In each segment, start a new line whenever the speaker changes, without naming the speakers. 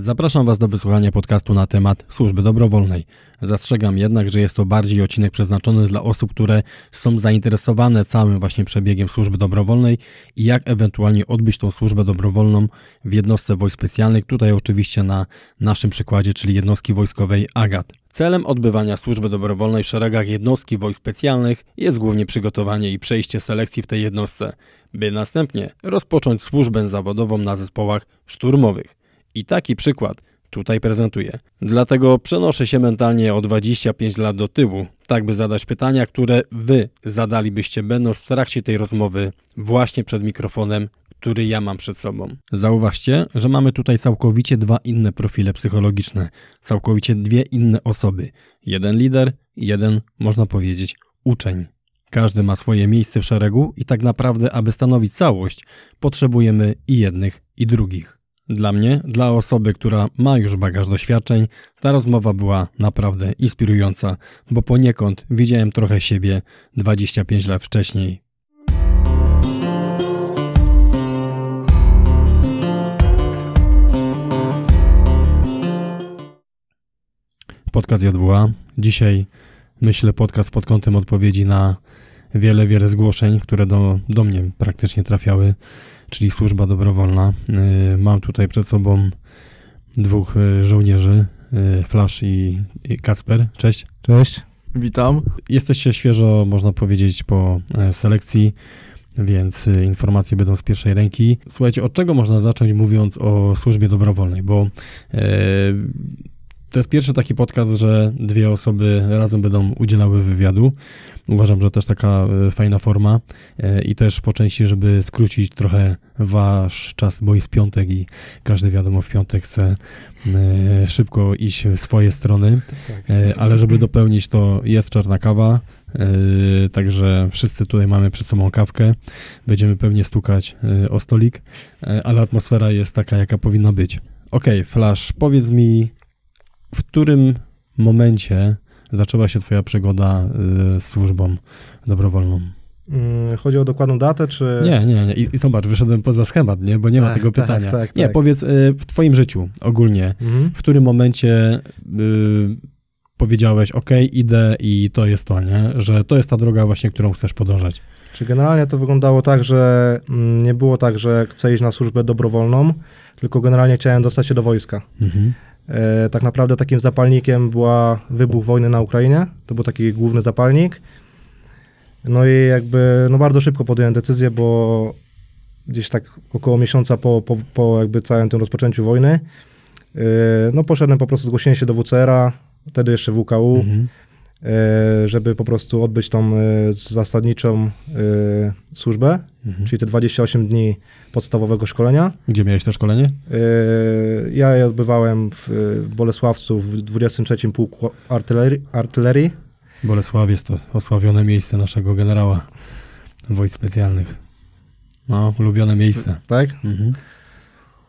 Zapraszam Was do wysłuchania podcastu na temat służby dobrowolnej. Zastrzegam jednak, że jest to bardziej odcinek przeznaczony dla osób, które są zainteresowane całym właśnie przebiegiem służby dobrowolnej i jak ewentualnie odbyć tą służbę dobrowolną w jednostce wojsk specjalnych. Tutaj oczywiście na naszym przykładzie, czyli jednostki wojskowej AGAT. Celem odbywania służby dobrowolnej w szeregach jednostki wojsk specjalnych jest głównie przygotowanie i przejście selekcji w tej jednostce, by następnie rozpocząć służbę zawodową na zespołach szturmowych. I taki przykład tutaj prezentuję. Dlatego przenoszę się mentalnie o 25 lat do tyłu, tak by zadać pytania, które wy zadalibyście będąc w trakcie tej rozmowy właśnie przed mikrofonem, który ja mam przed sobą. Zauważcie, że mamy tutaj całkowicie dwa inne profile psychologiczne, całkowicie dwie inne osoby. Jeden lider, jeden, można powiedzieć, uczeń. Każdy ma swoje miejsce w szeregu i tak naprawdę, aby stanowić całość, potrzebujemy i jednych, i drugich. Dla mnie, dla osoby, która ma już bagaż doświadczeń, ta rozmowa była naprawdę inspirująca, bo poniekąd widziałem trochę siebie 25 lat wcześniej. Podcast JWA. Dzisiaj myślę podcast pod kątem odpowiedzi na wiele, wiele zgłoszeń, które do, do mnie praktycznie trafiały czyli służba dobrowolna. Y, mam tutaj przed sobą dwóch y, żołnierzy, y, Flash i Kasper. Cześć.
Cześć. Witam.
Jesteście świeżo, można powiedzieć, po e, selekcji, więc informacje będą z pierwszej ręki. Słuchajcie, od czego można zacząć mówiąc o służbie dobrowolnej? Bo e, to jest pierwszy taki podcast, że dwie osoby razem będą udzielały wywiadu. Uważam, że też taka e, fajna forma e, i też po części, żeby skrócić trochę wasz czas, bo jest piątek i każdy wiadomo w piątek chce e, szybko iść w swoje strony, tak. ale żeby dopełnić to jest czarna kawa, Także wszyscy tutaj mamy przed sobą kawkę. Będziemy pewnie stukać o stolik, ale atmosfera jest taka, jaka powinna być. Ok, Flash, powiedz mi, w którym momencie zaczęła się Twoja przygoda y, z służbą dobrowolną?
Mm, chodzi o dokładną datę, czy...
Nie, nie, nie. I, i zobacz, wyszedłem poza schemat, nie? Bo nie tak, ma tego tak, pytania. Tak, nie, tak. powiedz y, w twoim życiu ogólnie, mhm. w którym momencie y, powiedziałeś, ok, idę i to jest to, nie? Że to jest ta droga właśnie, którą chcesz podążać.
Czy generalnie to wyglądało tak, że mm, nie było tak, że chcę iść na służbę dobrowolną, tylko generalnie chciałem dostać się do wojska. Mhm. E, tak naprawdę takim zapalnikiem była wybuch wojny na Ukrainie. To był taki główny zapalnik. No i jakby no bardzo szybko podjąłem decyzję, bo gdzieś tak około miesiąca po, po, po jakby całym tym rozpoczęciu wojny, e, no poszedłem po prostu zgłosiłem się do WCR-a, wtedy jeszcze WKU, mhm. E, żeby po prostu odbyć tą zasadniczą służbę, mhm. czyli te 28 dni podstawowego szkolenia.
Gdzie miałeś to szkolenie?
Ja je odbywałem w Bolesławcu w 23 Pułku Artylerii. artylerii.
Bolesławiec to osławione miejsce naszego generała wojsk specjalnych. No, ulubione miejsce.
Tak? Mhm.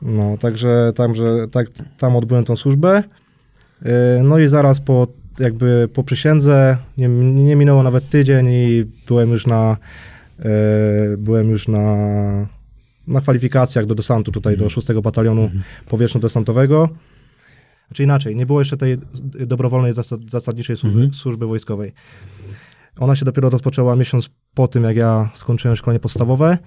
No, także tam, że, tak, tam odbyłem tą służbę. No i zaraz po jakby po przysiędze, nie, nie minęło nawet tydzień i byłem już na yy, byłem już na na kwalifikacjach do desantu tutaj do 6 mhm. Batalionu mhm. Powietrzno-Desantowego. Znaczy inaczej, nie było jeszcze tej dobrowolnej zasadniczej służby, mhm. służby wojskowej. Ona się dopiero rozpoczęła miesiąc po tym, jak ja skończyłem szkolenie podstawowe.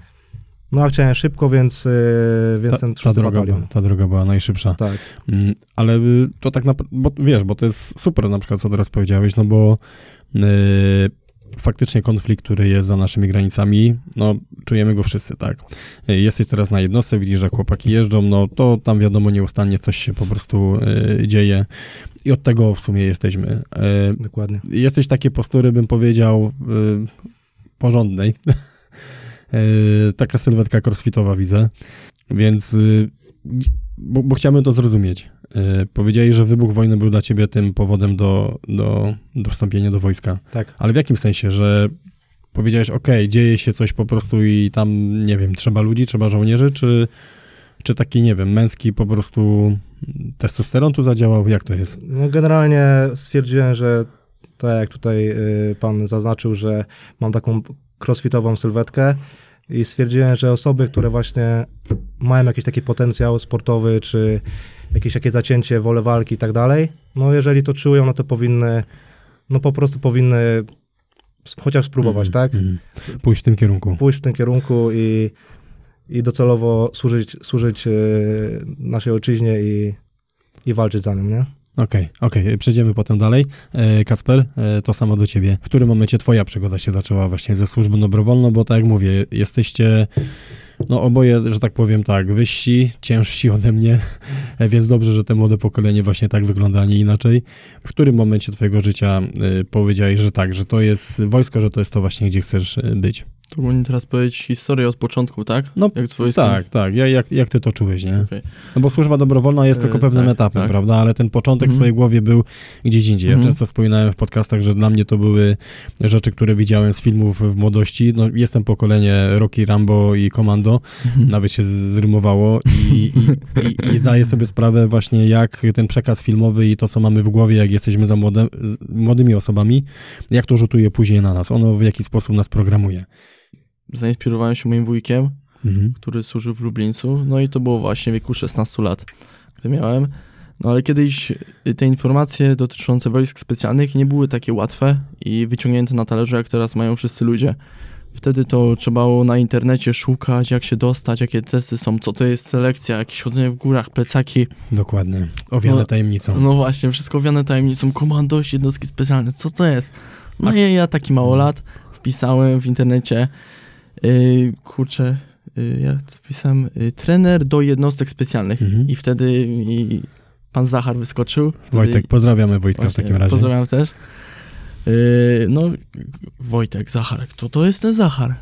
No a chciałem szybko, więc, yy, więc ta, ten
ta droga, batalion. ta droga była najszybsza.
Tak.
Mm, ale y, to tak naprawdę, bo wiesz, bo to jest super na przykład, co teraz powiedziałeś, no bo yy, faktycznie konflikt, który jest za naszymi granicami, no czujemy go wszyscy, tak. Jesteś teraz na jednostce, widzisz, że chłopaki jeżdżą, no to tam wiadomo nieustannie coś się po prostu y, dzieje i od tego w sumie jesteśmy.
Y, Dokładnie.
Jesteś takie postury, bym powiedział, y, porządnej. Taka sylwetka crossfitowa widzę, więc bo, bo chciałbym to zrozumieć. Yy, powiedziałeś, że wybuch wojny był dla ciebie tym powodem do, do, do wstąpienia do wojska.
Tak.
Ale w jakim sensie, że powiedziałeś, ok, dzieje się coś po prostu i tam, nie wiem, trzeba ludzi, trzeba żołnierzy, czy, czy taki, nie wiem, męski po prostu testosteron tu zadziałał? Jak to jest?
No generalnie stwierdziłem, że tak jak tutaj y, pan zaznaczył, że mam taką crossfitową sylwetkę, i stwierdziłem, że osoby, które właśnie mają jakiś taki potencjał sportowy, czy jakieś takie zacięcie, wolę walki i tak dalej, no jeżeli to czują, no to powinny, no po prostu powinny chociaż spróbować, tak?
Mhm. Pójść w tym kierunku.
Pójść w tym kierunku i, i docelowo służyć, służyć e, naszej ojczyźnie i, i walczyć za nią, nie?
Okej, okej, przejdziemy potem dalej. E, Kacper, e, to samo do ciebie. W którym momencie twoja przygoda się zaczęła właśnie ze służbą dobrowolną, bo tak jak mówię, jesteście no oboje, że tak powiem tak, wyżsi, ciężsi ode mnie, więc dobrze, że te młode pokolenie właśnie tak wygląda, a nie inaczej. W którym momencie twojego życia e, powiedziałeś, że tak, że to jest wojsko, że to jest to właśnie, gdzie chcesz być?
Ogólnie teraz powiedzieć historię od początku, tak?
No,
Jak z?
Tak, tak. Ja, jak, jak ty to czułeś, nie?
Okej.
No bo służba dobrowolna jest
E,
tylko pewnym
tak,
etapem,
tak.
prawda? Ale ten początek w
Mhm.
swojej głowie był gdzieś indziej. Ja
Mhm.
często wspominałem w podcastach, że dla mnie to były rzeczy, które widziałem z filmów w młodości. No, jestem pokolenie Rocky, Rambo i Commando.
Mhm.
Nawet się zrymowało i, i, i, i zdaję sobie sprawę właśnie, jak ten przekaz filmowy i to, co mamy w głowie, jak jesteśmy za młode, młodymi osobami, jak to rzutuje później na nas. Ono w jaki sposób nas programuje.
Zainspirowałem się moim wujkiem,
Mhm.
który służył w Lublińcu, no i to było właśnie w wieku 16 lat, gdy miałem. No ale kiedyś te informacje dotyczące wojsk specjalnych nie były takie łatwe i wyciągnięte na talerze, jak teraz mają wszyscy ludzie. Wtedy to trzeba było na internecie szukać, jak się dostać, jakie testy są, co to jest selekcja, jakieś chodzenie w górach, plecaki.
Dokładnie. Owiane
No,
tajemnicą.
No właśnie, wszystko owiane tajemnicą, komandosi, jednostki specjalne, co to jest? No i ja taki małolat wpisałem w internecie, yy, kurczę, yy, ja wpisałem yy, trener do jednostek specjalnych
Mhm.
i wtedy mi pan Zachar wyskoczył. Wtedy,
Wojtek, pozdrawiamy Wojtka w
właśnie,
takim razie.
Pozdrawiam też. Yy, no, Wojtek, Zachar, kto to jest ten Zachar?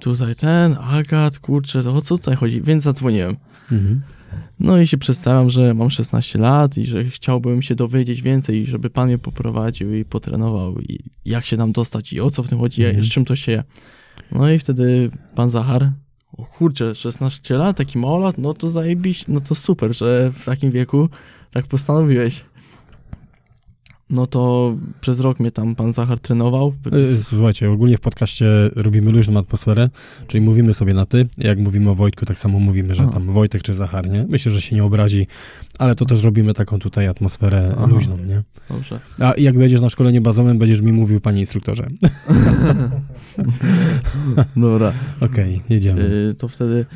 Tutaj ten, Agat, kurczę, to o co tutaj chodzi? Więc zadzwoniłem.
Mhm.
No i się przedstawiam, że mam 16 lat i że chciałbym się dowiedzieć więcej, żeby pan mnie poprowadził i potrenował i jak się tam dostać i o co w tym chodzi,
Mhm.
z czym to się. No i wtedy pan Zachar, o kurczę, 16 lat, taki małolat, no to zajebiś, no to super, że w takim wieku tak postanowiłeś. No to przez rok mnie tam pan Zachar trenował.
Y,
wypis-
Słuchajcie, ogólnie w podcaście robimy luźną atmosferę, czyli mówimy sobie na ty. Jak mówimy o Wojtku, tak samo mówimy, że
Aha.
tam Wojtek czy Zachar, nie? Myślę, że się nie obrazi, ale to też robimy taką tutaj atmosferę
Aha.
luźną, nie?
Dobrze.
A jak będziesz na szkoleniu bazowym, będziesz mi mówił, panie instruktorze.
Dobra.
Okej, jedziemy.
Y, to wtedy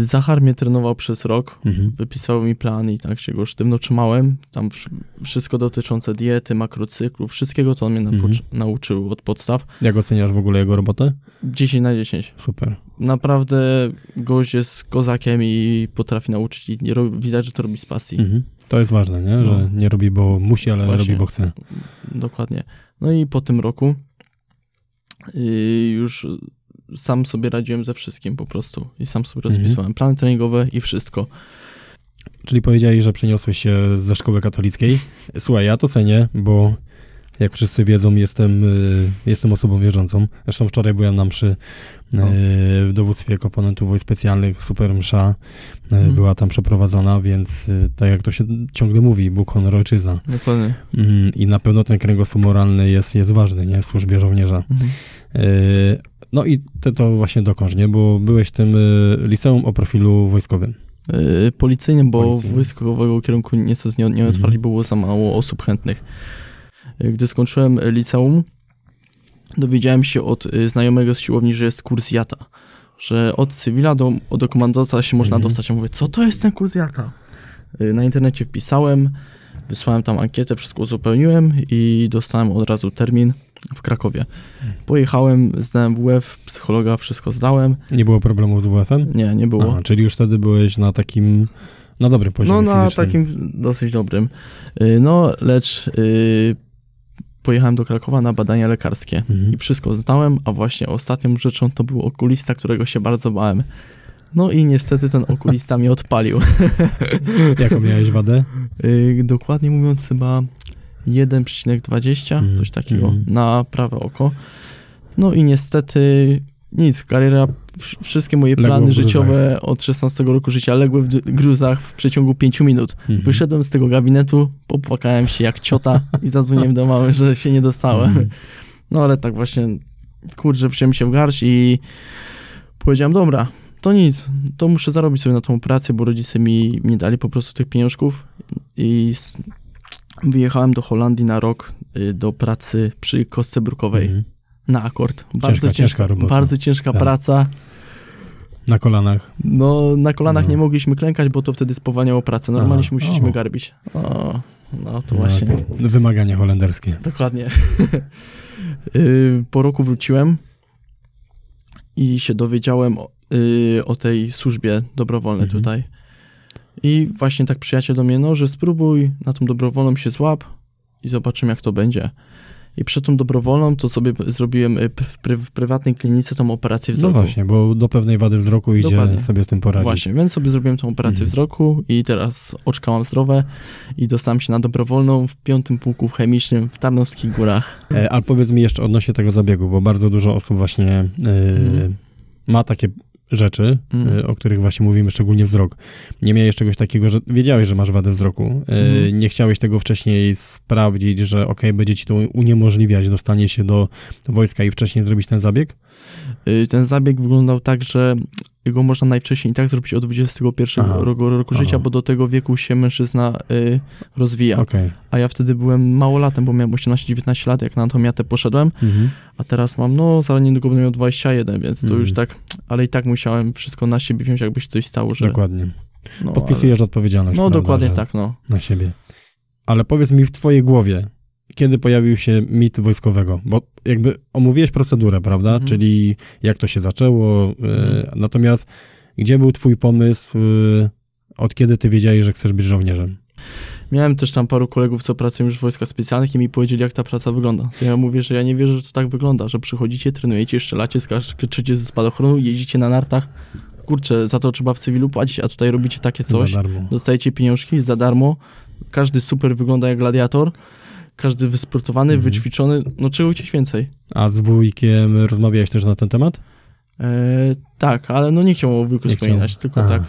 Zachar mnie trenował przez rok.
Mhm.
wypisał mi plan i tak się go sztywno trzymałem. Tam wsz- wszystko dotyczące diety, makrocyklu, wszystkiego to on mnie
Mhm.
nauczył od podstaw.
Jak oceniasz w ogóle jego robotę?
10 na 10.
Super.
Naprawdę gość jest kozakiem i potrafi nauczyć i nie ro- widać, że to robi z pasji.
Mhm. To jest ważne, nie? Że
No.
nie robi, bo musi, ale
Właśnie.
robi, bo chce.
Dokładnie. No i po tym roku y, już sam sobie radziłem ze wszystkim po prostu. I sam sobie
Mhm.
rozpisywałem plany treningowe i wszystko.
Czyli powiedziałeś, że przeniosłeś się ze szkoły katolickiej. Słuchaj, ja to cenię, bo jak wszyscy wiedzą, jestem, y, jestem osobą wierzącą. Zresztą wczoraj byłem na mszy y,
No.
w dowództwie komponentów wojsk specjalnych, super msza y,
Mhm.
była tam przeprowadzona, więc y, tak jak to się ciągle mówi, Bóg, honor, ojczyzna.
Dokładnie.
Mm, I na pewno ten kręgosłup moralny jest, jest ważny, nie? W służbie żołnierza.
Mhm.
Y, No i te to właśnie dokończ, nie? Bo byłeś w tym y, liceum o profilu wojskowym.
Yy, policyjnym, bo wojskowego kierunku niestety nie, nie otwarli,
Mhm.
było za mało osób chętnych. Yy, Gdy skończyłem liceum, dowiedziałem się od znajomego z siłowni, że jest kurs JATA. Że od cywila do, do komandosa się można
Mhm.
dostać. Ja mówię, co to jest ten kurs JATA? Na internecie wpisałem, wysłałem tam ankietę, wszystko uzupełniłem i dostałem od razu termin w Krakowie. Pojechałem, zdałem WF, psychologa, wszystko zdałem.
Nie było problemów z WF-em?
Nie, nie było.
Aha, czyli już wtedy byłeś na takim, na dobrym poziomie
No na
fizycznym.
takim dosyć dobrym. Y, No lecz y, pojechałem do Krakowa na badania lekarskie
Mhm.
i wszystko zdałem, a właśnie ostatnią rzeczą to był okulista, którego się bardzo bałem. No i niestety ten okulista mnie odpalił.
Jaką miałeś wadę?
Y, Dokładnie mówiąc chyba 1,20,
Mhm,
coś takiego
mhm.
na prawe oko. No i niestety nic, kariera, wsz- wszystkie moje
Legło
plany życiowe od 16 roku życia legły w gruzach w przeciągu 5 minut.
Mhm.
Wyszedłem z tego gabinetu, popłakałem się jak ciota i zadzwoniłem do mamy, że się nie dostałem.
Mhm.
No ale tak właśnie, kurczę, wziąłem się w garść i Powiedziałem, dobra, to nic, to muszę zarobić sobie na tą pracę, bo rodzice mi nie dali po prostu tych pieniążków i wyjechałem do Holandii na rok y, do pracy przy kostce brukowej
Mhm.
na akord. Bardzo
Ciężka, ciężka robota.
Bardzo ciężka
Tak.
praca.
Na kolanach.
No, na kolanach
No.
nie mogliśmy klękać, bo to wtedy spowalniało pracę. Normalnie musieliśmy
O.
garbić. O, no to
No,
właśnie.
Wymagania holenderskie.
Dokładnie. Y, po roku wróciłem i się dowiedziałem o, y, o tej służbie dobrowolnej
Mhm.
tutaj. I właśnie tak przyjaciel do mnie, no, że spróbuj na tą dobrowolną się złap i zobaczymy jak to będzie. I przed tą dobrowolną to sobie zrobiłem p- w, pry- w prywatnej klinice tą operację
No
wzroku.
właśnie, bo do pewnej wady wzroku idzie
Dokładnie.
sobie z tym poradzić.
Właśnie, więc sobie zrobiłem tą operację
Mhm.
wzroku i teraz oczka mam zdrowe i dostałem się na dobrowolną w piątym pułku chemicznym w Tarnowskich Górach.
E, Ale powiedz mi jeszcze odnośnie tego zabiegu, bo bardzo dużo osób właśnie e,
Mhm.
ma takie rzeczy, e, o których właśnie mówimy, szczególnie wzrok. Nie miałeś czegoś takiego, że wiedziałeś, że masz wadę wzroku.
Mhm.
Nie chciałeś tego wcześniej sprawdzić, że ok, będzie ci to uniemożliwiać dostanie się do wojska i wcześniej zrobić ten zabieg?
Y, Ten zabieg wyglądał tak, że go można najwcześniej tak zrobić od 21
Aha.
roku, roku
Aha.
życia, bo do tego wieku się mężczyzna y, rozwija.
Okej.
A ja wtedy byłem małolatem, bo miałem 18-19 lat, jak na anatomiatę poszedłem,
Mhm.
a teraz mam, no, zaraz niedługo będę miał 21, więc to
Mhm.
już tak, ale i tak musiałem wszystko na siebie wziąć, jakby się coś stało, że...
Dokładnie.
No,
Podpisujesz odpowiedzialność.
Ale, no,
prawda,
dokładnie tak, no.
na siebie. Ale powiedz mi w twojej głowie, kiedy pojawił się mit wojskowego? Bo jakby omówiłeś procedurę, prawda?
Mhm.
Czyli jak to się zaczęło.
Mhm.
E, natomiast gdzie był twój pomysł, e, od kiedy ty wiedziałeś, że chcesz być żołnierzem?
Miałem też tam paru kolegów, co pracują już w wojskach specjalnych i mi powiedzieli, jak ta praca wygląda. To ja mówię, że ja nie wierzę, że to tak wygląda, że przychodzicie, trenujecie, strzelacie, skaczecie ze spadochronu, jeździcie na nartach. Kurczę, za to trzeba w cywilu płacić, a tutaj robicie takie coś,
Za darmo.
dostajecie pieniążki za darmo, każdy super wygląda jak gladiator, każdy wysportowany,
Mhm.
wyćwiczony, no czego chcieć więcej.
A z wujkiem rozmawiałeś też na ten temat?
E, tak, ale no nie chciał o wujku
Nie chciał.
wspominać, tylko
Aha.
tak.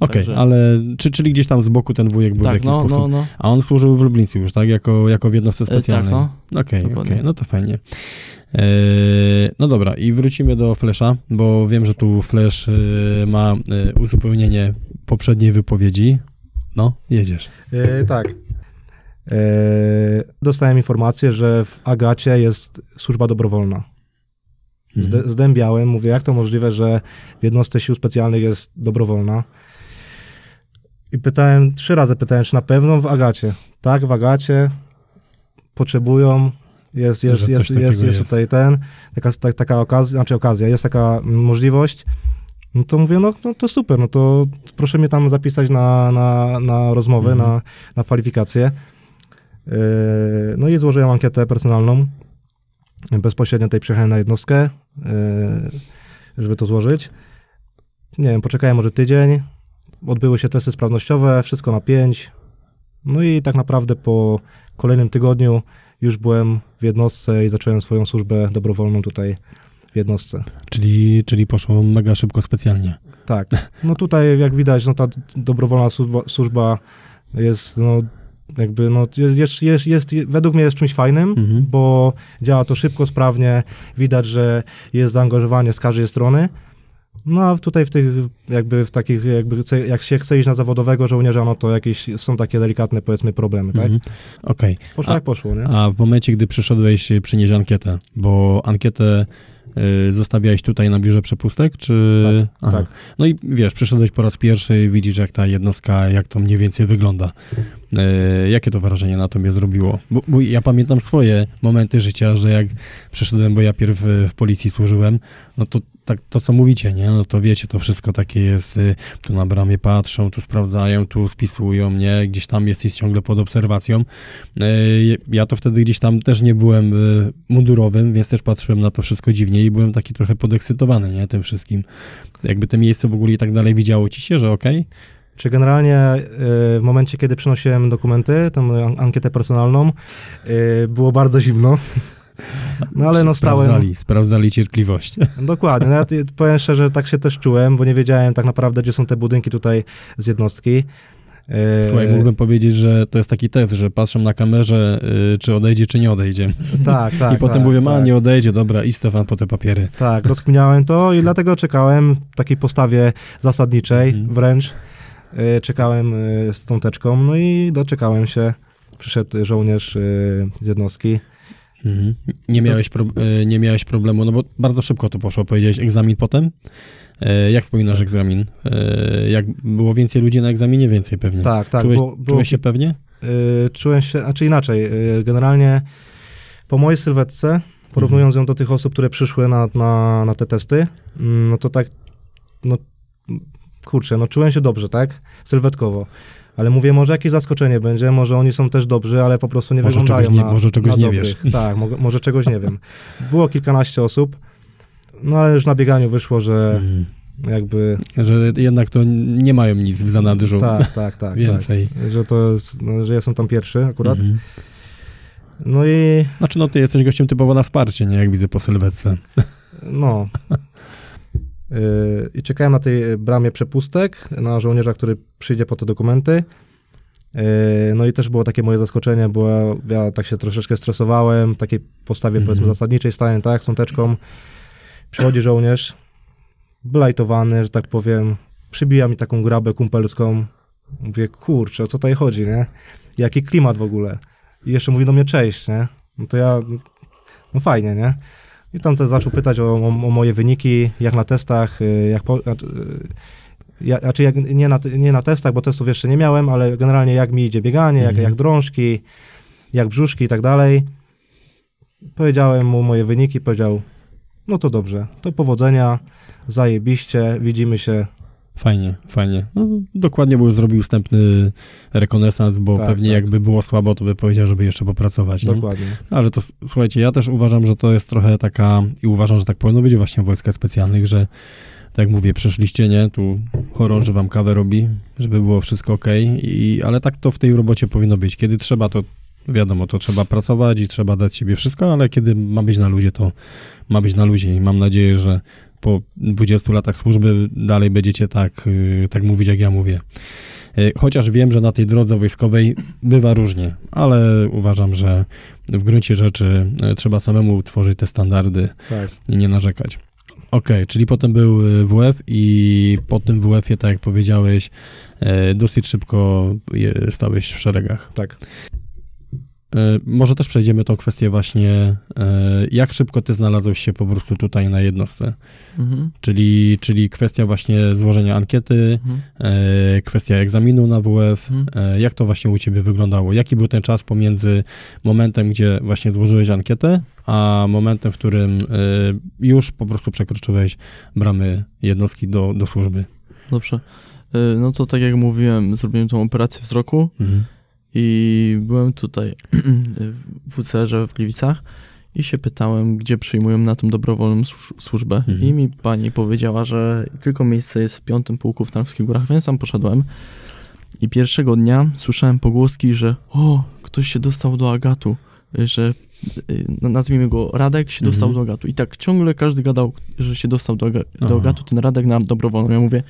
Okej,
także-
ale czy, czyli gdzieś tam z boku ten wujek był w
Tak,
jakiś
no,
sposób?
no, no.
A on służył w Lublińcu już, tak? Jako, jako w jednostce
E, tak,
specjalnej.
no.
Okej,
Dokładnie.
okej, no to fajnie. Eee, no dobra, i wrócimy do Flesza, bo wiem, że tu Flash e, ma e, uzupełnienie poprzedniej wypowiedzi. No, jedziesz.
E, tak. E, dostałem informację, że w Agacie jest służba dobrowolna.
Mhm.
Zde, zdębiałem, mówię, jak to możliwe, że w jednostce sił specjalnych jest dobrowolna. I pytałem, trzy razy pytałem, czy na pewno w Agacie. Tak, w Agacie potrzebują, jest, jest, jest, jest, jest tutaj ten, taka, ta, taka okazja, znaczy okazja, jest taka możliwość. No to mówię, no, no to super, no to proszę mnie tam zapisać na, na, na rozmowę,
Mhm.
na, na kwalifikacje. Yy, No i złożyłem ankietę personalną. Bezpośrednio tutaj przyjechałem na jednostkę, yy, żeby to złożyć. Nie wiem, poczekałem może tydzień. Odbyły się testy sprawnościowe, wszystko na 5. No i tak naprawdę po kolejnym tygodniu już byłem w jednostce i zacząłem swoją służbę dobrowolną tutaj w jednostce.
Czyli, czyli poszło mega szybko specjalnie.
Tak. No tutaj jak widać, no ta dobrowolna służba, służba jest no jakby no jest, jest, jest, według mnie jest czymś fajnym,
Mhm.
bo działa to szybko, sprawnie, widać, że jest zaangażowanie z każdej strony. No a tutaj w tych jakby w takich jakby jak się chce iść na zawodowego żołnierza, no to jakieś są takie delikatne powiedzmy problemy, tak?
Mhm. Okej.
Poszło
A-
jak poszło, nie?
A w momencie, gdy przyszedłeś przynieść ankietę, bo ankietę zostawiałeś tutaj na biurze przepustek, czy...
Tak, tak.
No i wiesz, przyszedłeś po raz pierwszy i widzisz, jak ta jednostka, jak to mniej więcej wygląda. E, jakie to wrażenie na tobie zrobiło? Bo, bo ja pamiętam swoje momenty życia, że jak przyszedłem, bo ja pierw w policji służyłem, no to tak to, co mówicie, nie? No to wiecie, to wszystko takie jest, y, tu na bramie patrzą, tu sprawdzają, tu spisują, nie? Gdzieś tam jesteś ciągle pod obserwacją. E, Ja to wtedy gdzieś tam też nie byłem y, mundurowym, więc też patrzyłem na to wszystko dziwnie i byłem taki trochę podekscytowany, nie? Tym wszystkim. Jakby te miejsce w ogóle i tak dalej widziało ci się, że okej?
Czy generalnie y, w momencie, kiedy przynosiłem dokumenty, tą an- ankietę personalną, y, było bardzo zimno. No ale no stałem...
Sprawdzali, sprawdzali cierpliwość.
Dokładnie. No ja powiem szczerze, tak się też czułem, bo nie wiedziałem tak naprawdę, gdzie są te budynki tutaj z jednostki. E,
Słuchaj, mógłbym powiedzieć, że to jest taki test, że patrzę na kamerze, y, czy odejdzie, czy nie odejdzie.
Tak, tak.
I potem
tak,
mówię, ma,
tak.
nie odejdzie, dobra, i Stefan po te papiery.
Tak, rozkminiałem to i dlatego czekałem w takiej postawie zasadniczej
Mhm.
wręcz. Y, Czekałem z tą teczką, no i doczekałem się. Przyszedł żołnierz z jednostki.
Mhm. Nie, miałeś pro, y, nie miałeś problemu, no bo bardzo szybko to poszło, powiedziałeś egzamin potem. E, Jak wspominasz egzamin? E, Jak było więcej ludzi na egzaminie? Więcej pewnie.
Tak, tak.
Czułeś,
było, było,
czułeś się pewnie?
y, Czułem się, znaczy inaczej. y, Generalnie po mojej sylwetce, porównując ją do tych osób, które przyszły na, na, na te testy, mm, no to tak, no kurczę, no czułem się dobrze, tak? Sylwetkowo. Ale mówię, może jakieś zaskoczenie będzie, może oni są też dobrzy, ale po prostu nie
Może
wyglądają
czegoś nie-
na,
może czegoś
na
nie
dobrych.
wiesz.
Tak, mo- może czegoś nie wiem. Było kilkanaście osób, no ale już na bieganiu wyszło, że
Mhm.
jakby...
Że jednak to nie mają nic w zanadrzu.
Tak, tak, tak.
Więcej.
Tak, że to jest, no, że ja jestem tam pierwszy akurat.
Mhm.
No i
Znaczy, no ty jesteś gościem typowo na wsparcie, nie? Jak widzę po sylwetce.
No. Yy, I czekałem na tej bramie przepustek, na żołnierza, który przyjdzie po te dokumenty. Yy, No i też było takie moje zaskoczenie, bo ja, ja tak się troszeczkę stresowałem, w takiej postawie
Mhm.
powiedzmy zasadniczej stałem, tak, z teczką. Przychodzi żołnierz, blajtowany, że tak powiem, przybija mi taką grabę kumpelską. Mówię, kurczę, o co tutaj chodzi, nie? Jaki klimat w ogóle. I jeszcze mówi do mnie cześć, nie? No to ja, no fajnie, nie? I tam też zaczął pytać o, o, o moje wyniki, jak na testach, y, jak po, y, ja, znaczy jak, nie, na, nie na testach, bo testów jeszcze nie miałem, ale generalnie jak mi idzie bieganie, jak,
Mhm.
jak drążki, jak brzuszki i tak dalej. Powiedziałem mu moje wyniki, powiedział, no to dobrze, to powodzenia, zajebiście, widzimy się.
Fajnie, fajnie. No, dokładnie, bo już zrobił wstępny rekonesans, bo
Tak,
pewnie
tak.
jakby było słabo, to by powiedział, żeby jeszcze popracować. Nie?
Dokładnie.
Ale to słuchajcie, ja też uważam, że to jest trochę taka, i uważam, że tak powinno być właśnie w wojskach specjalnych, że tak jak mówię, przeszliście, nie? Tu chorąży wam kawę robi, żeby było wszystko ok, i, ale tak to w tej robocie powinno być. Kiedy trzeba, to wiadomo, to trzeba pracować i trzeba dać siebie wszystko, ale kiedy ma być na luzie, to ma być na luzie i mam nadzieję, że po 20 latach służby dalej będziecie tak, yy, tak mówić, jak ja mówię. Yy, Chociaż wiem, że na tej drodze wojskowej bywa różnie, ale uważam, że w gruncie rzeczy yy, trzeba samemu tworzyć te standardy
Tak.
i nie narzekać. Okej, czyli potem był WF i po tym WF-ie, tak jak powiedziałeś, dosyć szybko stałeś w szeregach.
Tak.
E, Może też przejdziemy tą kwestię właśnie, e, jak szybko ty znalazłeś się po prostu tutaj na jednostce,
Mhm.
czyli, czyli kwestia właśnie złożenia ankiety,
Mhm.
e, kwestia egzaminu na WF,
Mhm.
jak to właśnie u ciebie wyglądało? Jaki był ten czas pomiędzy momentem, gdzie właśnie złożyłeś ankietę, a momentem, w którym już po prostu przekroczyłeś bramy jednostki do, do służby?
Dobrze. No to tak jak mówiłem, zrobiłem tą operację wzroku
Mhm.
I byłem tutaj w WCR-ze w Gliwicach i się pytałem, gdzie przyjmują na tą dobrowolną służ- służbę.
Mhm.
I mi pani powiedziała, że tylko miejsce jest w piątym pułku w Tarnowskich Górach, więc tam poszedłem. I pierwszego dnia słyszałem pogłoski, że o, ktoś się dostał do Agatu, że y, nazwijmy go Radek się dostał
Mhm.
do Agatu. I tak ciągle każdy gadał, że się dostał do, do Agatu, ten Radek na dobrowolną. Ja mówię,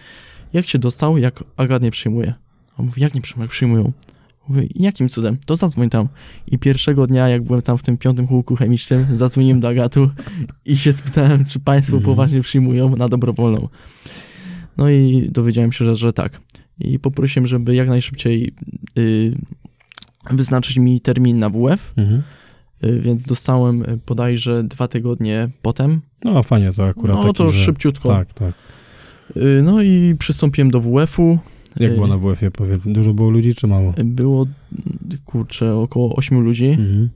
jak się dostał, jak Agat nie przyjmuje? A on mówi, jak nie przyjmują? Mówię, jakim cudem? To zadzwoń tam. I pierwszego dnia, jak byłem tam w tym piątym kółku chemicznym, zadzwoniłem do Agatu i się spytałem, czy państwo
Mhm.
poważnie przyjmują na dobrowolną. No i dowiedziałem się, że, że tak. I poprosiłem, żeby jak najszybciej y, wyznaczyć mi termin na WF,
Mhm.
y, więc dostałem y, bodajże dwa tygodnie potem.
No fajnie to akurat
No
taki,
to
że...
szybciutko.
Tak, tak.
No i przystąpiłem do WF-u.
Jak
Y,
było na WF-ie, powiedz? Dużo było ludzi, czy mało?
Było, kurczę, około 8 ludzi.
Mhm.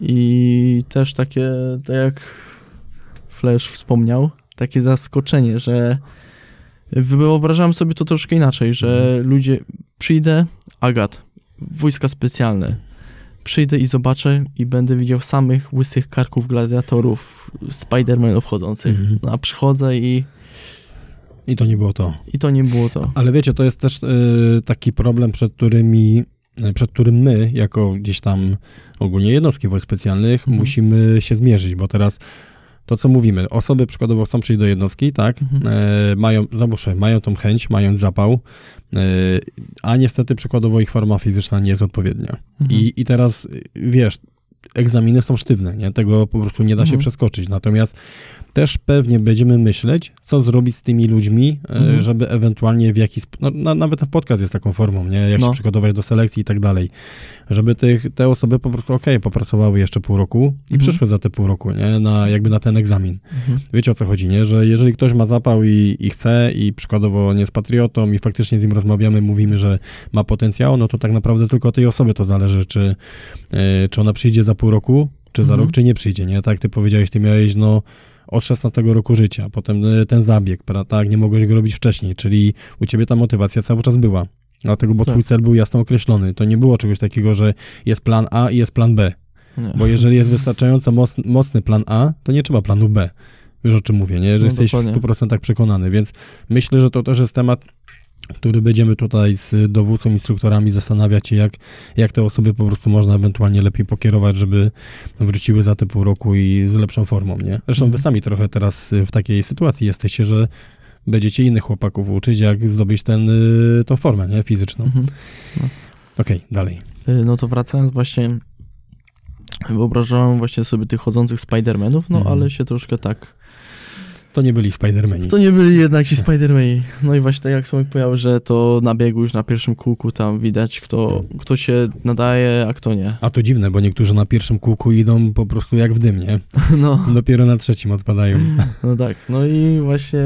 I też takie, tak jak Flash wspomniał, takie zaskoczenie, że wyobrażałem sobie to troszkę inaczej, że ludzie, przyjdę, Agat, wojska specjalne, przyjdę i zobaczę i będę widział samych łysych karków gladiatorów, Spidermanów chodzących.
Mhm.
A przychodzę i,
I to nie było to.
i to nie było to.
Ale wiecie, to jest też y, taki problem, przed którymi, y, przed którym my, jako gdzieś tam ogólnie jednostki wojsk specjalnych,
Mhm.
musimy się zmierzyć, bo teraz to co mówimy, osoby przykładowo chcą przyjść do jednostki, tak,
Mhm.
e, mają, załóżmy, mają tą chęć, mają zapał, e, a niestety przykładowo ich forma fizyczna nie jest odpowiednia.
Mhm.
I, I teraz, wiesz, egzaminy są sztywne, nie? Tego po prostu nie da się
Mhm.
przeskoczyć. Natomiast też pewnie będziemy myśleć, co zrobić z tymi ludźmi, e,
Mhm.
żeby ewentualnie w jakiś no, na, nawet ten podcast jest taką formą, nie? Jak
No.
się przygotować do selekcji i tak dalej. Żeby tych, te osoby po prostu, okej, popracowały jeszcze pół roku i
Mhm.
przyszły za te pół roku, nie? Na, jakby na ten egzamin.
Mhm.
Wiecie o co chodzi, nie? Że jeżeli ktoś ma zapał i, i chce i przykładowo nie jest patriotą i faktycznie z nim rozmawiamy, mówimy, że ma potencjał, no to tak naprawdę tylko tej osoby to zależy, czy, e, czy ona przyjdzie za pół roku, czy za
Mhm.
rok, czy nie przyjdzie, nie? Tak ty powiedziałeś, ty miałeś, no od 16 roku życia, potem e, ten zabieg, prawda, tak, nie mogłeś go robić wcześniej, czyli u ciebie ta motywacja cały czas była. Dlatego, bo
Tak.
twój cel był jasno określony. To nie było czegoś takiego, że jest plan A i jest plan B.
Nie.
Bo jeżeli jest wystarczająco mocny, mocny plan A, to nie trzeba planu B. Wiesz o czym mówię, nie? Że
No,
jesteś
dokładnie.
w 100% przekonany, więc myślę, że to też jest temat, który będziemy tutaj z dowódcą, instruktorami zastanawiać się, jak, jak te osoby po prostu można ewentualnie lepiej pokierować, żeby wróciły za te pół roku i z lepszą formą, nie? Zresztą
Mhm.
wy sami trochę teraz w takiej sytuacji jesteście, że będziecie innych chłopaków uczyć, jak zdobyć ten, y, tą formę, nie? Fizyczną.
Mhm.
Okej, dalej.
Y, No to wracając właśnie, wyobrażałem właśnie sobie tych chodzących Spidermanów, no
Mhm.
ale się troszkę tak...
To nie byli Spidermani.
To nie byli jednak ci Spidermani. No i właśnie tak jak Tomek powiedział, że to na biegu już na pierwszym kółku tam widać, kto, kto się nadaje, a kto nie.
A to dziwne, bo niektórzy na pierwszym kółku idą po prostu jak w dym, nie?
No,
Dopiero na trzecim odpadają.
no tak. No i właśnie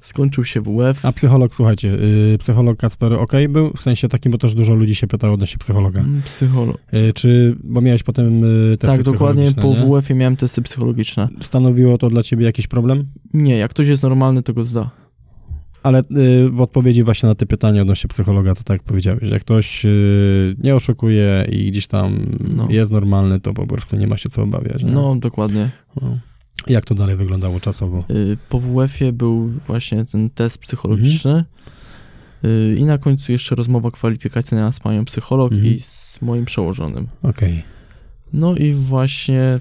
skończył się WF.
A psycholog, słuchajcie, yy, psycholog Kacper ok był? W sensie takim, bo też dużo ludzi się pytało odnośnie psychologa.
Mm, Psycholog.
Yy, czy, bo miałeś potem yy, testy
Tak, dokładnie po
nie?
WF-ie miałem testy psychologiczne.
Stanowiło to dla ciebie jakiś problem?
Nie, jak ktoś jest normalny, to go zda.
Ale yy, w odpowiedzi właśnie na te pytania odnośnie psychologa, to tak jak powiedziałeś, że jak ktoś yy, nie oszukuje i gdzieś tam
No.
jest normalny, to po prostu nie ma się co obawiać. Nie?
No, dokładnie.
No. Jak to dalej wyglądało czasowo?
Y, Po WF-ie był właśnie ten test psychologiczny y, i na końcu jeszcze rozmowa kwalifikacyjna z panią psycholog
Mhm.
i z moim przełożonym.
Okej.
No i właśnie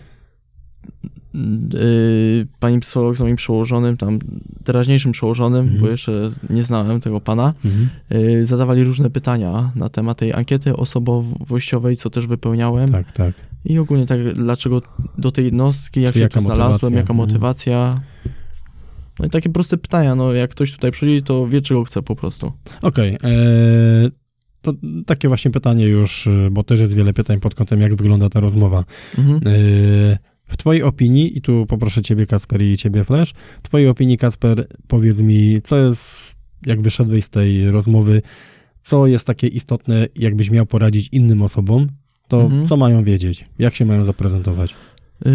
y, pani psycholog z moim przełożonym, tam teraźniejszym przełożonym,
Mhm.
bo jeszcze nie znałem tego pana,
Mhm.
zadawali różne pytania na temat tej ankiety osobowościowej, co też wypełniałem.
Tak, tak.
I ogólnie tak, dlaczego do tej jednostki, jak
Czyli
się tu znalazłem,
motywacja?
jaka
Mhm.
motywacja. No i takie proste pytania, no jak ktoś tutaj przyjdzie, to wie czego chce po prostu.
Okej. e, To takie właśnie pytanie już, y, bo też jest wiele pytań pod kątem, jak wygląda ta rozmowa.
Mhm.
E, W twojej opinii, i tu poproszę ciebie Kasper i ciebie Flash, w twojej opinii Kasper, powiedz mi, co jest, jak wyszedłeś z tej rozmowy, co jest takie istotne, jakbyś miał poradzić innym osobom, to
Mhm.
co mają wiedzieć? Jak się mają zaprezentować?
Yy,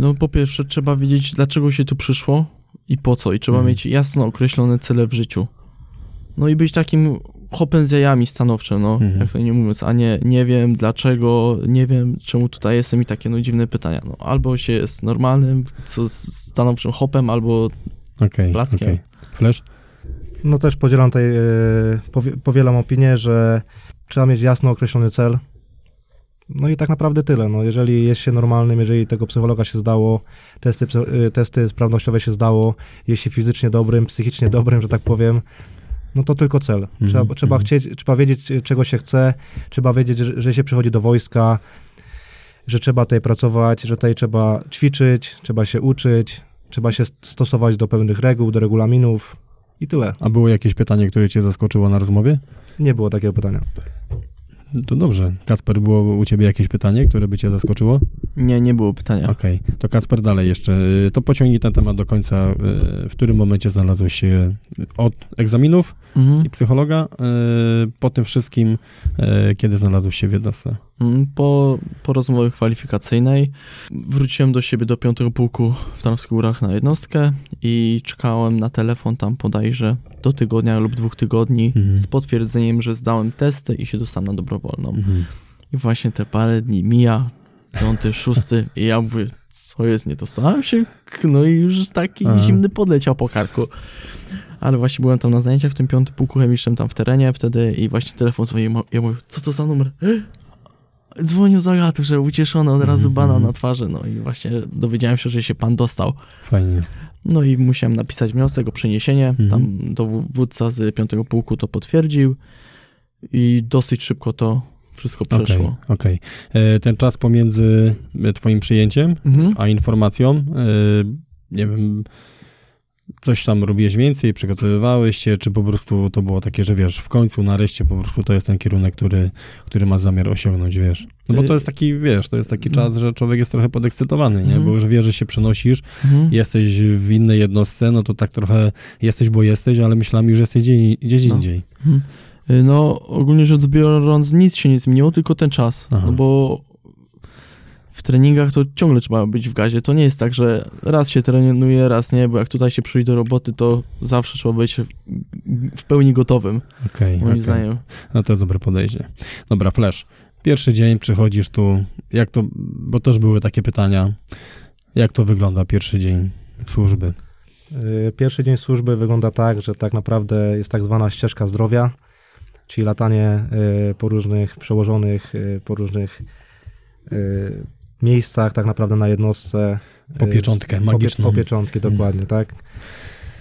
no po pierwsze trzeba wiedzieć, dlaczego się tu przyszło i po co. I trzeba
Mhm.
mieć jasno określone cele w życiu. No i być takim hopem z jajami stanowczym, no,
Mhm.
jak to nie mówiąc, a nie, nie wiem dlaczego, nie wiem czemu tutaj jestem i takie no dziwne pytania. No, albo się jest normalnym, co z stanowczym hopem, albo
Okej,
Blaskiem.
okej. Flash?
No też podzielam tej, powie, powielam opinię, że trzeba mieć jasno określony cel. No i tak naprawdę tyle. No, jeżeli jest się normalnym, jeżeli tego psychologa się zdało, testy, e, testy sprawnościowe się zdało, się fizycznie dobrym, psychicznie dobrym, że tak powiem, no to tylko cel. Trzeba,
Mhm,
trzeba,
mhm.
chcieć, trzeba wiedzieć, czego się chce, trzeba wiedzieć, że, że się przychodzi do wojska, że trzeba tutaj pracować, że tutaj trzeba ćwiczyć, trzeba się uczyć, trzeba się stosować do pewnych reguł, do regulaminów i tyle.
A było jakieś pytanie, które cię zaskoczyło na rozmowie?
Nie było takiego pytania.
To dobrze. Kasper, było u ciebie jakieś pytanie, które by cię zaskoczyło?
nie, nie było pytania.
Okej, to Kasper dalej jeszcze. Y, To pociągnij ten temat do końca. Y, W którym momencie znalazłeś się od egzaminów
Mhm.
i psychologa, y, po tym wszystkim, y, kiedy znalazłeś się w jednostce?
Mm, Po, po rozmowie kwalifikacyjnej wróciłem do siebie do piątego pułku w Tarnowskich Górach na jednostkę i czekałem na telefon tam bodajże do tygodnia lub dwóch tygodni
Mhm.
z potwierdzeniem, że zdałem testy i się dostałem na dobrowolną.
Mhm.
I właśnie te parę dni mija, piąty, szósty i ja mówię, co jest, nie dostałem się? No i już taki zimny podleciał po karku. Ale właśnie byłem tam na zajęciach w tym piątym pułku chemicznym tam w terenie wtedy i właśnie telefon dzwonił, ja mówię, co to za numer? Dzwonił z Agatu, że ucieszony, od razu
Mhm,
bana na twarzy, no i właśnie dowiedziałem się, że się pan dostał.
Fajnie.
No i musiałem napisać wniosek o przeniesienie,
Mhm.
tam dowódca z 5 pułku to potwierdził i dosyć szybko to wszystko przeszło.
okej. E, Ten czas pomiędzy twoim przyjęciem
Mhm.
a informacją, e, nie wiem, coś tam robiłeś więcej, przygotowywałeś się, czy po prostu to było takie, że wiesz, w końcu, nareszcie po prostu to jest ten kierunek, który, który masz zamiar osiągnąć, wiesz. No bo to jest taki, wiesz, to jest taki czas, że człowiek jest trochę podekscytowany, nie?
Mhm.
Bo już wiesz, że się przenosisz,
Mhm.
jesteś w innej jednostce, no to tak trochę jesteś, bo jesteś, ale myślałem, że jesteś gdzieś, gdzieś
No.
indziej.
Y, No, ogólnie rzecz biorąc, nic się nie zmieniło, tylko ten czas.
Aha.
No bo w treningach to ciągle trzeba być w gazie. To nie jest tak, że raz się trenuje, raz nie, bo jak tutaj się przyjdzie do roboty, to zawsze trzeba być w- pełni gotowym,
Okej,
moim
okej.
zdaniem.
No to jest dobre podejście. Dobra, Flash. Pierwszy dzień przychodzisz tu, jak to, bo też były takie pytania, jak to wygląda pierwszy dzień służby?
Y, Pierwszy dzień służby wygląda tak, że tak naprawdę jest tak zwana ścieżka zdrowia, czyli latanie y, po różnych przełożonych, y, po różnych miejscach, tak naprawdę na jednostce.
Po
Y,
pieczątkę
po,
magiczną.
Po pieczątki, dokładnie, tak.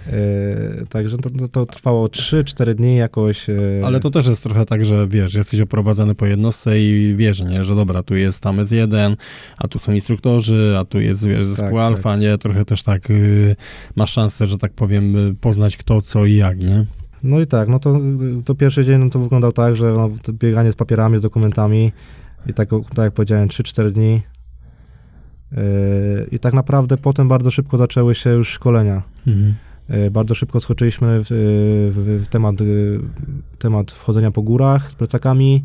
Y, Także to, to, to trwało 3-4 dni jakoś. y,
Ale to też jest trochę tak, że wiesz, jesteś oprowadzany po jednostce i wiesz, nie, że dobra, tu jest tam jest jeden, a tu są instruktorzy, a tu jest, wiesz, zespół
Tak,
alfa, nie, trochę też tak y, masz szansę, że tak powiem, y, poznać kto, co i jak, nie?
No i tak, no to, to pierwszy dzień no to wyglądał tak, że no, bieganie z papierami, z dokumentami i tak, tak jak powiedziałem, 3-4 dni. I tak naprawdę potem bardzo szybko zaczęły się już szkolenia.
Mhm.
Yy, Bardzo szybko skoczyliśmy w, w, w temat, yy, temat wchodzenia po górach z plecakami.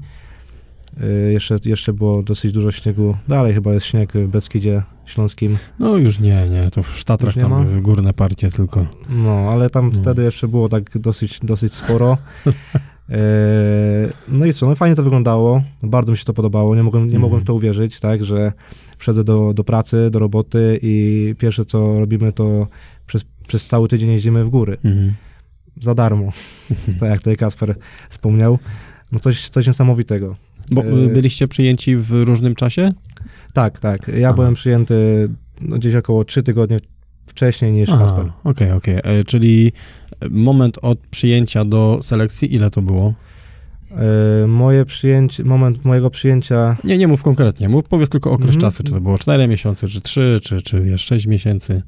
Jeszcze, jeszcze było dosyć dużo śniegu. Dalej chyba jest śnieg w Beskidzie Śląskim.
No już nie, nie, to w Tatrach
Już nie
tam
ma?
górne partie tylko.
No, ale tam
No.
wtedy jeszcze było tak dosyć, dosyć sporo. E, No i co, no fajnie to wyglądało, bardzo mi się to podobało, nie mogłem, nie
Mhm.
mogłem w to uwierzyć, tak, że przychodzę do, do pracy, do roboty i pierwsze co robimy to przez, przez cały tydzień jeździmy w góry,
Mhm.
za darmo, tak jak tutaj Kasper wspomniał, no coś, coś niesamowitego.
Bo y,
E,
byliście przyjęci w różnym czasie?
Tak, tak, ja
Aha.
byłem przyjęty no, gdzieś około 3 tygodnie wcześniej niż
Aha,
Kasper.
Okej, okej. E, Czyli moment od przyjęcia do selekcji, ile to było?
E, Moje przyjęcie, moment mojego przyjęcia
Nie, nie mów konkretnie, mów, powiedz tylko okres
Mhm.
czasu, czy to było 4 miesiące, czy 3, czy, czy wiesz, 6 miesięcy,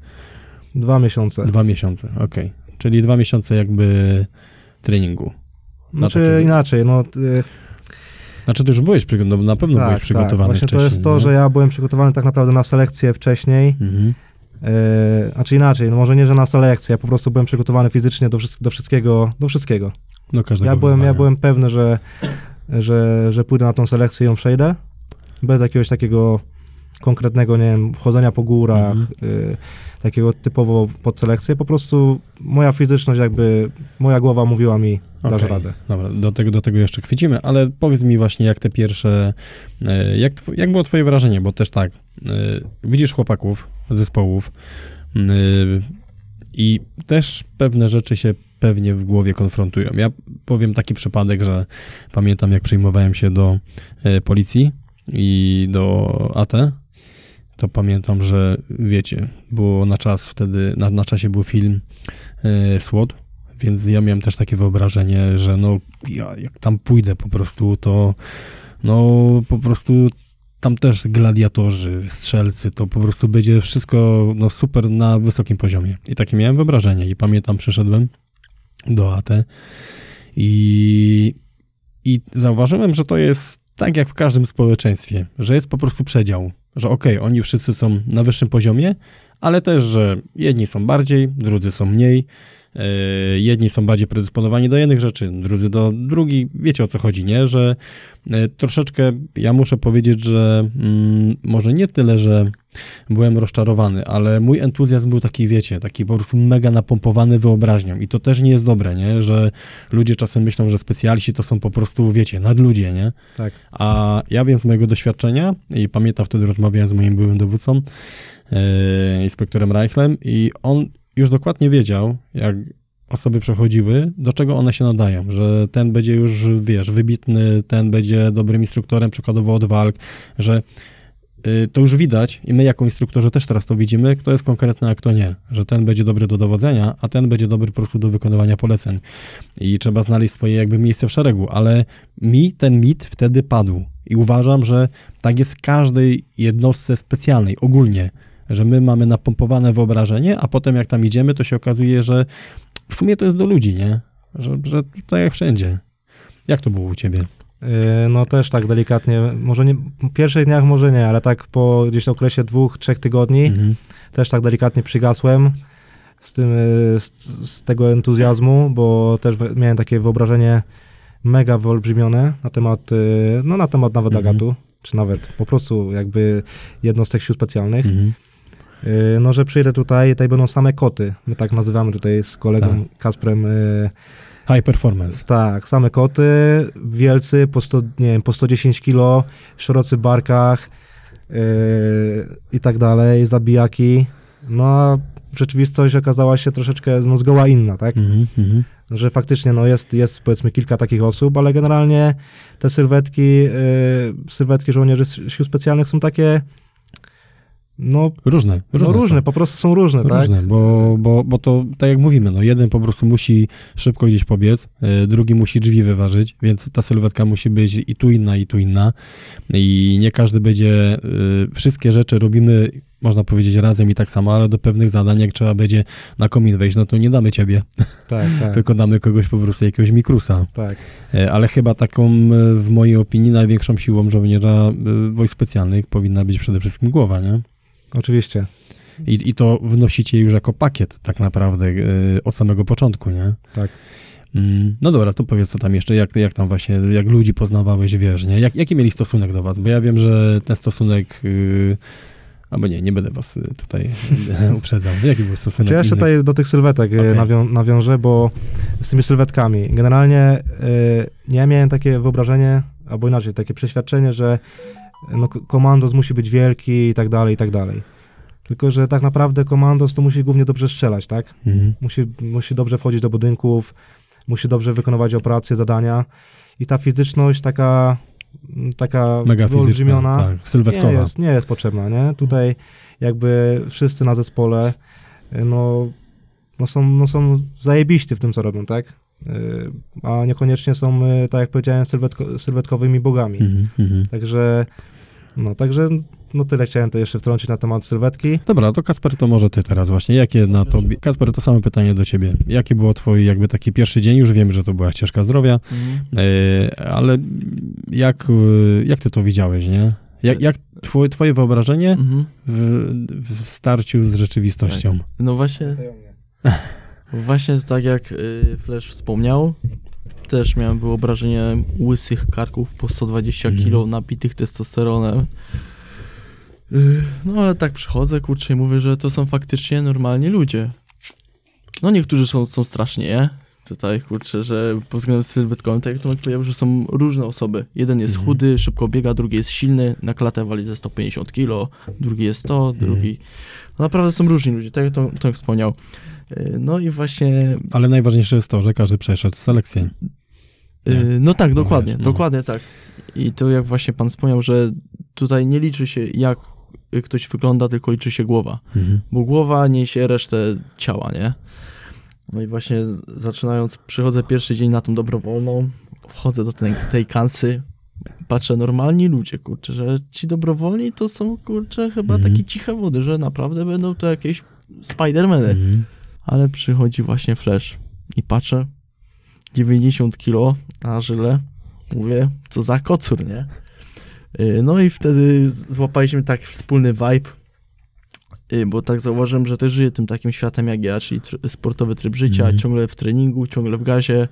dwa miesiące.
2 miesiące, okej. Czyli 2 miesiące jakby treningu.
Znaczy
takie-
inaczej, no y,
Znaczy ty już byłeś przygotowany, na pewno byłeś przygotowany
Tak, Właśnie
wcześniej.
to jest to,
nie?
że ja byłem przygotowany tak naprawdę na selekcję wcześniej.
Mhm.
Yy, znaczy inaczej, no może nie, że na selekcję, ja po prostu byłem przygotowany fizycznie do, do wszystkiego. Do wszystkiego.
Do każdego
Ja byłem, ja byłem pewny, że, że, że pójdę na tą selekcję i ją przejdę. Bez jakiegoś takiego konkretnego, nie wiem, chodzenia po górach,
Mhm.
yy, takiego typowo pod selekcję. Po prostu moja fizyczność jakby, moja głowa mówiła mi, dasz
Okej,
radę.
Dobra, do tego, do tego jeszcze chwycimy, ale powiedz mi właśnie, jak te pierwsze, e, jak, jak było twoje wrażenie, bo też tak, e, widzisz chłopaków, zespołów e, i też pewne rzeczy się pewnie w głowie konfrontują. Ja powiem taki przypadek, że pamiętam, jak przyjmowałem się do e, policji i do AT, to pamiętam, że wiecie, było na czas wtedy, na, na czasie był film e, SWOT, więc ja miałem też takie wyobrażenie, że no ja jak tam pójdę po prostu, to no po prostu tam też gladiatorzy, strzelcy, to po prostu będzie wszystko no super na wysokim poziomie. I takie miałem wyobrażenie i pamiętam, przyszedłem do AT i, i zauważyłem, że to jest tak jak w każdym społeczeństwie, że jest po prostu przedział, że okej, oni wszyscy są na wyższym poziomie, ale też, że jedni są bardziej, drudzy są mniej, e, jedni są bardziej predysponowani do jednych rzeczy, drudzy do drugich. Wiecie o co chodzi, nie? Że e, troszeczkę ja muszę powiedzieć, że mm, może nie tyle, że byłem rozczarowany, ale mój entuzjazm był taki, wiecie, taki po prostu mega napompowany wyobraźnią i to też nie jest dobre, nie? Że ludzie czasem myślą, że specjaliści to są po prostu, wiecie, nadludzie, nie?
Tak.
A ja wiem z mojego doświadczenia i pamiętam wtedy rozmawiałem z moim byłym dowódcą, e, inspektorem Reichlem i on już dokładnie wiedział, jak osoby przechodziły, do czego one się nadają, że ten będzie już, wiesz, wybitny, ten będzie dobrym instruktorem, przykładowo od walk, że to już widać i my jako instruktorzy też teraz to widzimy, kto jest konkretny, a kto nie, że ten będzie dobry do dowodzenia, a ten będzie dobry po prostu do wykonywania poleceń i trzeba znaleźć swoje jakby miejsce w szeregu, ale mi ten mit wtedy padł i uważam, że tak jest w każdej jednostce specjalnej, ogólnie, że my mamy napompowane wyobrażenie, a potem jak tam idziemy, to się okazuje, że w sumie to jest do ludzi, nie? Że, że tak jak wszędzie. Jak to było u ciebie?
Yy, No też tak delikatnie, może nie, w pierwszych dniach może nie, ale tak po gdzieś okresie dwóch, trzech tygodni
Mhm.
też tak delikatnie przygasłem z, tym, yy, z, z tego entuzjazmu, bo też miałem takie wyobrażenie mega wyolbrzymione na temat, yy, no na temat nawet
Mhm.
agatu, czy nawet po prostu jakby jednostek sił specjalnych.
Mhm.
No, że przyjdę tutaj, tutaj będą same koty. My tak nazywamy tutaj z kolegą Kasprem.
High performance.
Tak, same koty, wielcy, po, 100, nie wiem, po 110 kilo, szerocy barkach yy, i tak dalej, zabijaki. No a rzeczywistość okazała się troszeczkę no, zgoła inna, tak?
Mhm. Mhm.
Że faktycznie no, jest, jest powiedzmy kilka takich osób, ale generalnie te sylwetki, yy, sylwetki żołnierzy sił specjalnych są takie no,
Różne.
no
Różne,
różne,
są.
po prostu są różne, tak?
Różne, bo, bo, bo to tak jak mówimy, no jeden po prostu musi szybko gdzieś pobiec, y, drugi musi drzwi wyważyć, więc ta sylwetka musi być i tu inna, i tu inna. I nie każdy będzie, y, wszystkie rzeczy robimy, można powiedzieć, razem i tak samo, ale do pewnych zadań, jak trzeba będzie na komin wejść, no to nie damy ciebie,
Tak, tak,
tylko damy kogoś po prostu, jakiegoś mikrusa.
tak.
E, Ale chyba taką, e, w mojej opinii, największą siłą żołnierza e, wojsk specjalnych powinna być przede wszystkim głowa, nie?
Oczywiście.
I, I to wnosicie już jako pakiet tak naprawdę e, od samego początku, nie?
Tak.
Mm, No dobra, to powiedz co tam jeszcze, jak, jak tam właśnie, jak ludzi poznawałeś, wiesz, nie? Jak, jaki mieli stosunek do was? Bo ja wiem, że ten stosunek, yy, albo nie, nie będę was y, tutaj uprzedzał. Jaki był stosunek
Czy ja jeszcze tutaj do tych sylwetek
Okej.
okay. nawią- nawiążę, bo z tymi sylwetkami, generalnie y, ja miałem takie wyobrażenie, albo inaczej, takie przeświadczenie, że no, komandos musi być wielki i tak dalej, i tak dalej. Tylko, że tak naprawdę komandos to musi głównie dobrze strzelać, tak?
Mhm.
Musi, musi dobrze wchodzić do budynków, musi dobrze wykonywać operacje, zadania i ta fizyczność taka, taka
Mega
wyolbrzymiona
tak,
nie
sylwetkowa.
jest, nie jest potrzebna, nie? Tutaj jakby wszyscy na zespole no, no, są, no są zajebiści w tym, co robią, tak? Y, A niekoniecznie są, y, tak jak powiedziałem, sylwetko, sylwetkowymi bogami.
Mhm, mhm.
Także, no, także no tyle chciałem to jeszcze wtrącić na temat sylwetki.
Dobra, to Kasper, to może ty teraz właśnie. Jakie na tobie... Kasper, to samo pytanie do ciebie. Jaki było twój jakby taki pierwszy dzień? Już wiem, że to była ścieżka zdrowia, e, ale jak, e, jak ty to widziałeś, nie? Jak, jak twoje, twoje wyobrażenie
Mhm.
w, w starciu z rzeczywistością?
No właśnie, właśnie tak jak y, Flash wspomniał, też miałem wyobrażenie łysych karków po 120
Mhm.
kg napitych testosteronem. Y, No ale tak przychodzę, kurczę, i mówię, że to są faktycznie normalni ludzie. No niektórzy są, są strasznie, nie? Tutaj, kurczę, że pod względem sylwetkowym, tak jak Tomek powiedział, że są różne osoby. Jeden jest
Mhm.
chudy, szybko biega, drugi jest silny, na klatę wali ze 150 kg, drugi jest 100,
Mhm.
drugi... No naprawdę są różni ludzie, tak jak Tom- Tomek wspomniał. Y, No i właśnie
Ale najważniejsze jest to, że każdy przeszedł selekcję. Nie.
Yy, No tak, dokładnie,
wiesz, no.
dokładnie tak. I to jak właśnie pan wspomniał, że tutaj nie liczy się jak ktoś wygląda, tylko liczy się głowa.
Mhm.
Bo głowa niesie resztę ciała, nie? No i właśnie zaczynając, przychodzę pierwszy dzień na tą dobrowolną, wchodzę do tej, tej kansy, patrzę, normalni ludzie, kurczę, że ci dobrowolni to są, kurczę, chyba
Mhm.
takie ciche wody, że naprawdę będą to jakieś Spidermany.
Mhm.
Ale przychodzi właśnie Flash i patrzę, 90 kilo na żyle, mówię, co za kocur, nie? Y, No i wtedy złapaliśmy tak wspólny vibe, y, bo tak zauważyłem, że też żyję tym takim światem jak ja, czyli sportowy tryb życia,
Mhm.
ciągle w treningu, ciągle w gazie,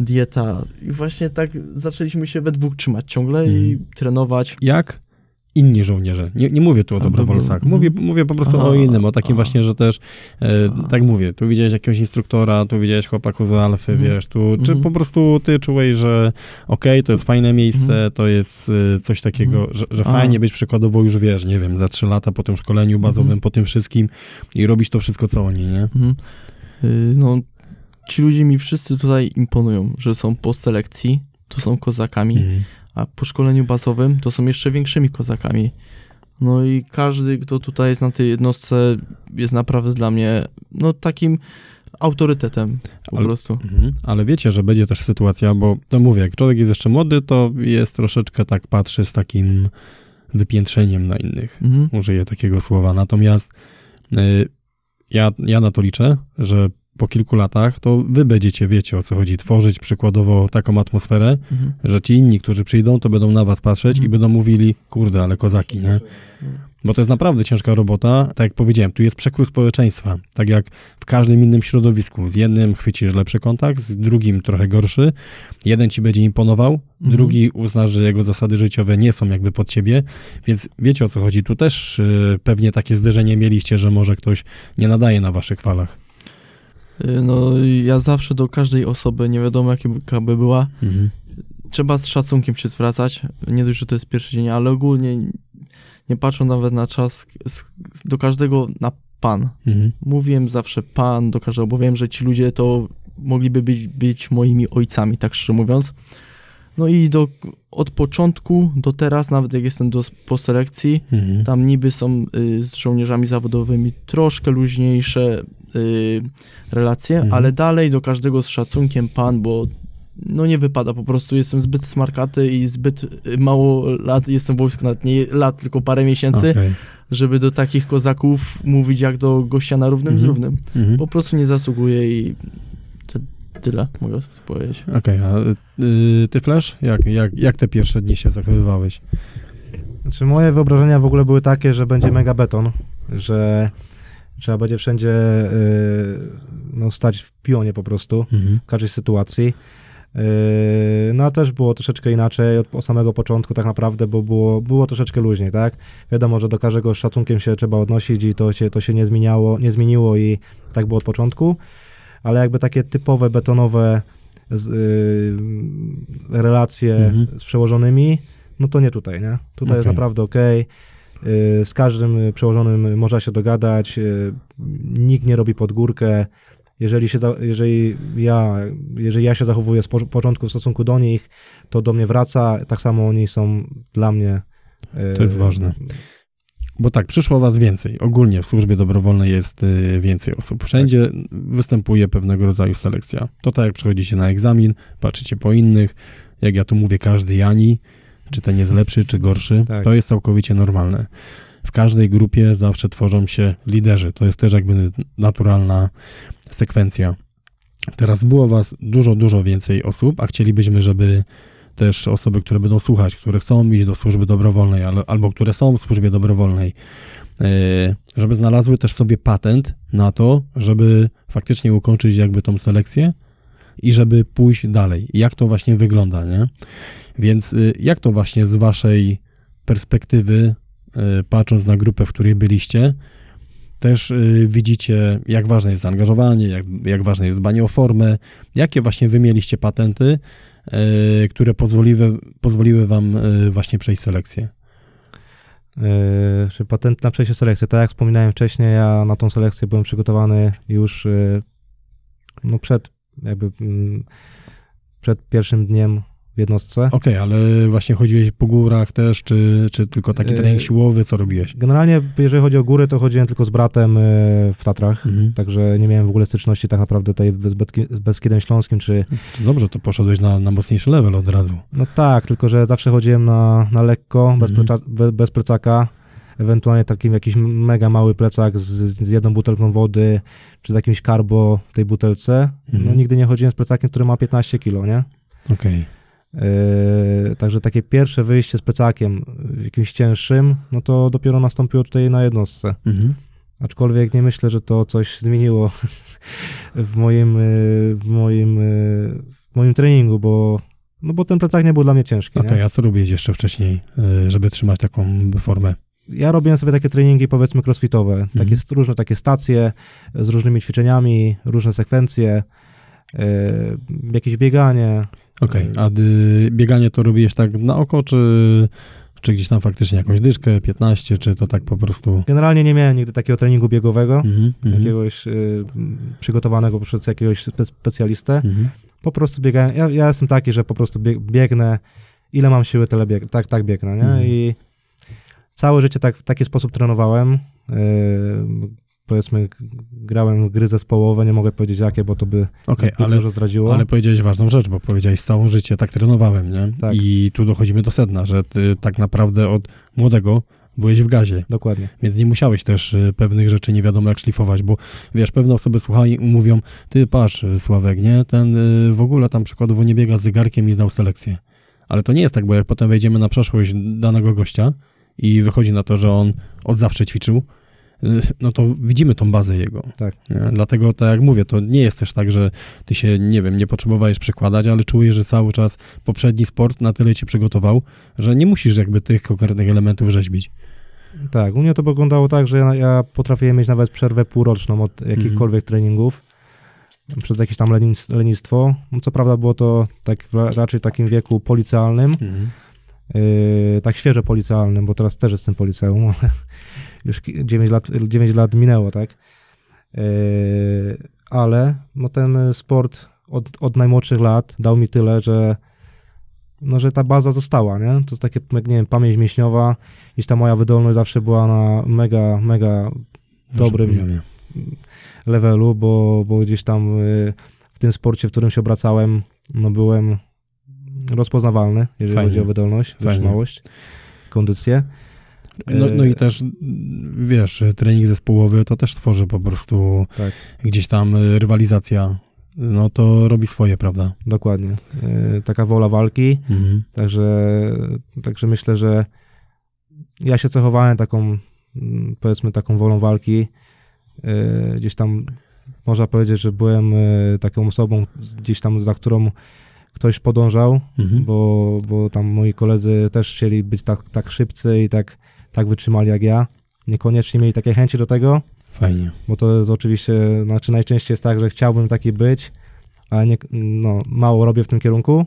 dieta i właśnie tak zaczęliśmy się we dwóch trzymać ciągle i
Mhm.
trenować.
Jak inni żołnierze. Nie, nie mówię tu o dobrowolcach.
dobro-
Mówię, mówię po prostu
Aha,
o innym, o takim
aha.
właśnie, że też, e, tak mówię, tu widziałeś jakiegoś instruktora, tu widziałeś chłopaku z Alfy,
Mhm.
wiesz, tu, czy
Mhm.
po prostu ty czułeś, że okej, to jest fajne miejsce,
Mhm.
to jest e, coś takiego, że, że fajnie być przykładowo już, wiesz, nie wiem, za trzy lata po tym szkoleniu bazowym, po tym wszystkim i robić to wszystko, co oni, nie?
Y, No, ci ludzie mi wszyscy tutaj imponują, że są po selekcji, to są kozakami. A po szkoleniu bazowym to są jeszcze większymi kozakami. No i każdy, kto tutaj jest na tej jednostce, jest naprawdę dla mnie no takim autorytetem po
Ale-
prostu.
Mhm. Ale wiecie, że będzie też sytuacja, bo to mówię, jak człowiek jest jeszcze młody, to jest troszeczkę tak patrzy z takim wypiętrzeniem na innych.
Mhm.
Użyję takiego słowa. Natomiast y, ja, ja na to liczę, że po kilku latach to wy będziecie, wiecie o co chodzi, tworzyć przykładowo taką atmosferę,
Mhm.
że ci inni, którzy przyjdą, to będą na was patrzeć i
Mhm.
będą mówili, kurde, ale kozaki, nie? Bo to jest naprawdę ciężka robota. Tak jak powiedziałem, tu jest przekrój społeczeństwa. Tak jak w każdym innym środowisku. Z jednym chwycisz lepszy kontakt, z drugim trochę gorszy. Jeden ci będzie imponował,
Mhm.
drugi uzna, że jego zasady życiowe nie są jakby pod ciebie. Więc wiecie o co chodzi. Tu też y, pewnie takie zderzenie mieliście, że może ktoś nie nadaje na waszych falach.
Y, No ja zawsze do każdej osoby, nie wiadomo jaka by była, trzeba z szacunkiem się zwracać. Nie dość, że to jest pierwszy dzień, ale ogólnie nie patrzą nawet na czas, do każdego na pan.
Mhm.
Mówiłem zawsze pan do każdego, bo wiem, że ci ludzie to mogliby być, być moimi ojcami, tak szczerze mówiąc. No i do, od początku do teraz, nawet jak jestem do, po selekcji,
Mhm.
tam niby są y, z żołnierzami zawodowymi troszkę luźniejsze y, relacje,
Mhm.
ale dalej do każdego z szacunkiem pan, bo no nie wypada, po prostu jestem zbyt smarkaty i zbyt y, mało lat, jestem w wojsku, nawet nie lat, tylko parę miesięcy,
Okej.
żeby do takich kozaków mówić jak do gościa na równym z
Mhm.
równym.
Mhm.
Po prostu nie zasługuje i tyle mogę powiedzieć.
Okej, a y, ty Flash? Jak, jak, jak te pierwsze dni się zachowywałeś?
Znaczy moje wyobrażenia w ogóle były takie, że będzie mega beton, że trzeba będzie wszędzie y, no, stać w pionie po prostu,
Mhm.
w każdej sytuacji. Yy, No a też było troszeczkę inaczej od, od samego początku tak naprawdę, bo było, było troszeczkę luźniej, tak? Wiadomo, że do każdego z szacunkiem się trzeba odnosić i to się, to się nie, zmieniało, nie zmieniło i tak było od początku, ale jakby takie typowe betonowe z, yy, relacje
Mhm.
z przełożonymi, no to nie tutaj, nie? Tutaj jest
Okej.
naprawdę okej. Yy, Z każdym y, przełożonym można się dogadać, yy, nikt nie robi pod górkę. Jeżeli, się, jeżeli, ja, jeżeli ja się zachowuję z po- początku w stosunku do nich, to do mnie wraca, tak samo oni są dla mnie.
To jest ważne. Bo tak, przyszło was więcej. Ogólnie w służbie dobrowolnej jest y, więcej osób. Wszędzie występuje pewnego rodzaju selekcja. To tak jak przychodzicie na egzamin, patrzycie po innych, jak ja tu mówię, każdy Jani, czy ten jest lepszy, czy gorszy,
Tak.
to jest całkowicie normalne. W każdej grupie zawsze tworzą się liderzy. To jest też jakby naturalna sekwencja. Teraz było was dużo, dużo więcej osób, a chcielibyśmy, żeby też osoby, które będą słuchać, które chcą iść do służby dobrowolnej, albo które są w służbie dobrowolnej, e, żeby znalazły też sobie patent na to, żeby faktycznie ukończyć jakby tą selekcję i żeby pójść dalej. Jak to właśnie wygląda, nie? Więc y, jak to właśnie z waszej perspektywy, y, patrząc na grupę, w której byliście, też y, widzicie, jak ważne jest zaangażowanie, jak, jak ważne jest dbanie o formę, jakie właśnie wy mieliście patenty, które pozwoliły, pozwoliły wam y, właśnie przejść selekcję.
Yy, czy patent na przejście selekcji. Tak jak wspominałem wcześniej, ja na tą selekcję byłem przygotowany już no przed jakby mm, przed pierwszym dniem w jednostce.
Okej, ale właśnie chodziłeś po górach też, czy, czy tylko taki
Y,
trening siłowy, co robiłeś?
Generalnie, jeżeli chodzi o góry, to chodziłem tylko z bratem yy, w Tatrach,
Mhm.
także nie miałem w ogóle styczności tak naprawdę tutaj z Beski- z Beskidem Śląskim, czy
To dobrze, to poszedłeś na, na mocniejszy level od razu.
No tak, tylko że zawsze chodziłem na, na lekko, bez,
Mhm.
pleca, be, bez plecaka, ewentualnie takim jakiś mega mały plecak z, z jedną butelką wody, czy z jakimś karbo w tej butelce. No
Mhm.
nigdy nie chodziłem z plecakiem, który ma 15 kilo, nie?
Okej.
Yy, także takie pierwsze wyjście z plecakiem jakimś cięższym, no to dopiero nastąpiło tutaj na jednostce.
Mhm.
Aczkolwiek nie myślę, że to coś zmieniło w moim, yy, w moim, yy, w moim treningu, bo, no bo ten plecak nie był dla mnie ciężki.
Okej, a co robiłeś jeszcze wcześniej, żeby trzymać taką formę?
ja robiłem sobie takie treningi powiedzmy crossfitowe,
Mhm.
takie różne takie stacje z różnymi ćwiczeniami, różne sekwencje, jakieś bieganie.
Okej, a y, bieganie to robiłeś tak na oko, czy Czy gdzieś tam faktycznie jakąś dyszkę, 15, czy to tak po prostu...
Generalnie nie miałem nigdy takiego treningu biegowego,
Mhm, mhm,
jakiegoś y, przygotowanego przez jakiegoś spe, specjalistę.
mhm.
Po prostu biegałem. Ja, ja jestem taki, że po prostu bieg, biegnę, ile mam siły, tyle bieg, tak, tak biegnę, nie?
Mhm.
I całe życie tak, w taki sposób trenowałem. Yy, powiedzmy, grałem w gry zespołowe, nie mogę powiedzieć jakie, bo to by zbyt
ale
dużo zdradziło.
Ale powiedziałeś ważną rzecz, bo powiedziałeś całe życie tak trenowałem, nie?
Tak.
I tu dochodzimy do sedna, że ty tak naprawdę od młodego byłeś w gazie,
Dokładnie.
więc nie musiałeś też y, pewnych rzeczy nie wiadomo jak szlifować, bo wiesz, pewne osoby słuchają i mówią, ty patrz y, Sławek, nie? Ten y, w ogóle tam przykładowo nie biega z zegarkiem i zdał selekcję. Ale to nie jest tak, bo jak potem wejdziemy na przeszłość danego gościa i wychodzi na to, że on od zawsze ćwiczył, no to widzimy tą bazę jego.
Tak.
Dlatego, tak jak mówię, to nie jest też tak, że ty się, nie wiem, nie potrzebowałeś przekładać, ale czujesz, że cały czas poprzedni sport na tyle cię przygotował, że nie musisz jakby tych konkretnych elementów rzeźbić.
Tak, u mnie to wyglądało tak, że ja, ja potrafiłem mieć nawet przerwę półroczną od jakichkolwiek treningów przez jakieś tam lenis, lenistwo. Co prawda było to tak w, raczej w takim wieku policjalnym, Yy, tak świeżo policjalnym, bo teraz też jestem policjałem, ale już ki- 9 lat, 9 lat minęło, tak? Yy, ale no ten sport od, od najmłodszych lat dał mi tyle, że no, że ta baza została, nie? To jest takie, jak nie wiem, pamięć mięśniowa, gdzieś ta moja wydolność zawsze była na mega, mega dobrym
poziomie.
levelu, bo, bo gdzieś tam y, w tym sporcie, w którym się obracałem, no byłem rozpoznawalny, jeżeli
Fajnie.
chodzi o wydolność,
Fajnie.
wytrzymałość, kondycję.
No, no
Yy,
i też, wiesz, trening zespołowy to też tworzy po prostu
Tak.
gdzieś tam y, rywalizacja, no to robi swoje, prawda?
Dokładnie. Y, Taka wola walki,
Mhm.
także, także myślę, że ja się cechowałem taką, powiedzmy, taką wolą walki. Gdzieś tam można powiedzieć, że byłem taką osobą, gdzieś tam za którą ktoś podążał,
Mhm.
bo, bo tam moi koledzy też chcieli być tak, tak szybcy i tak, tak wytrzymali jak ja. Niekoniecznie mieli takie chęci do tego,
Fajnie.
bo to jest oczywiście, znaczy najczęściej jest tak, że chciałbym taki być, ale nie, no, mało robię w tym kierunku.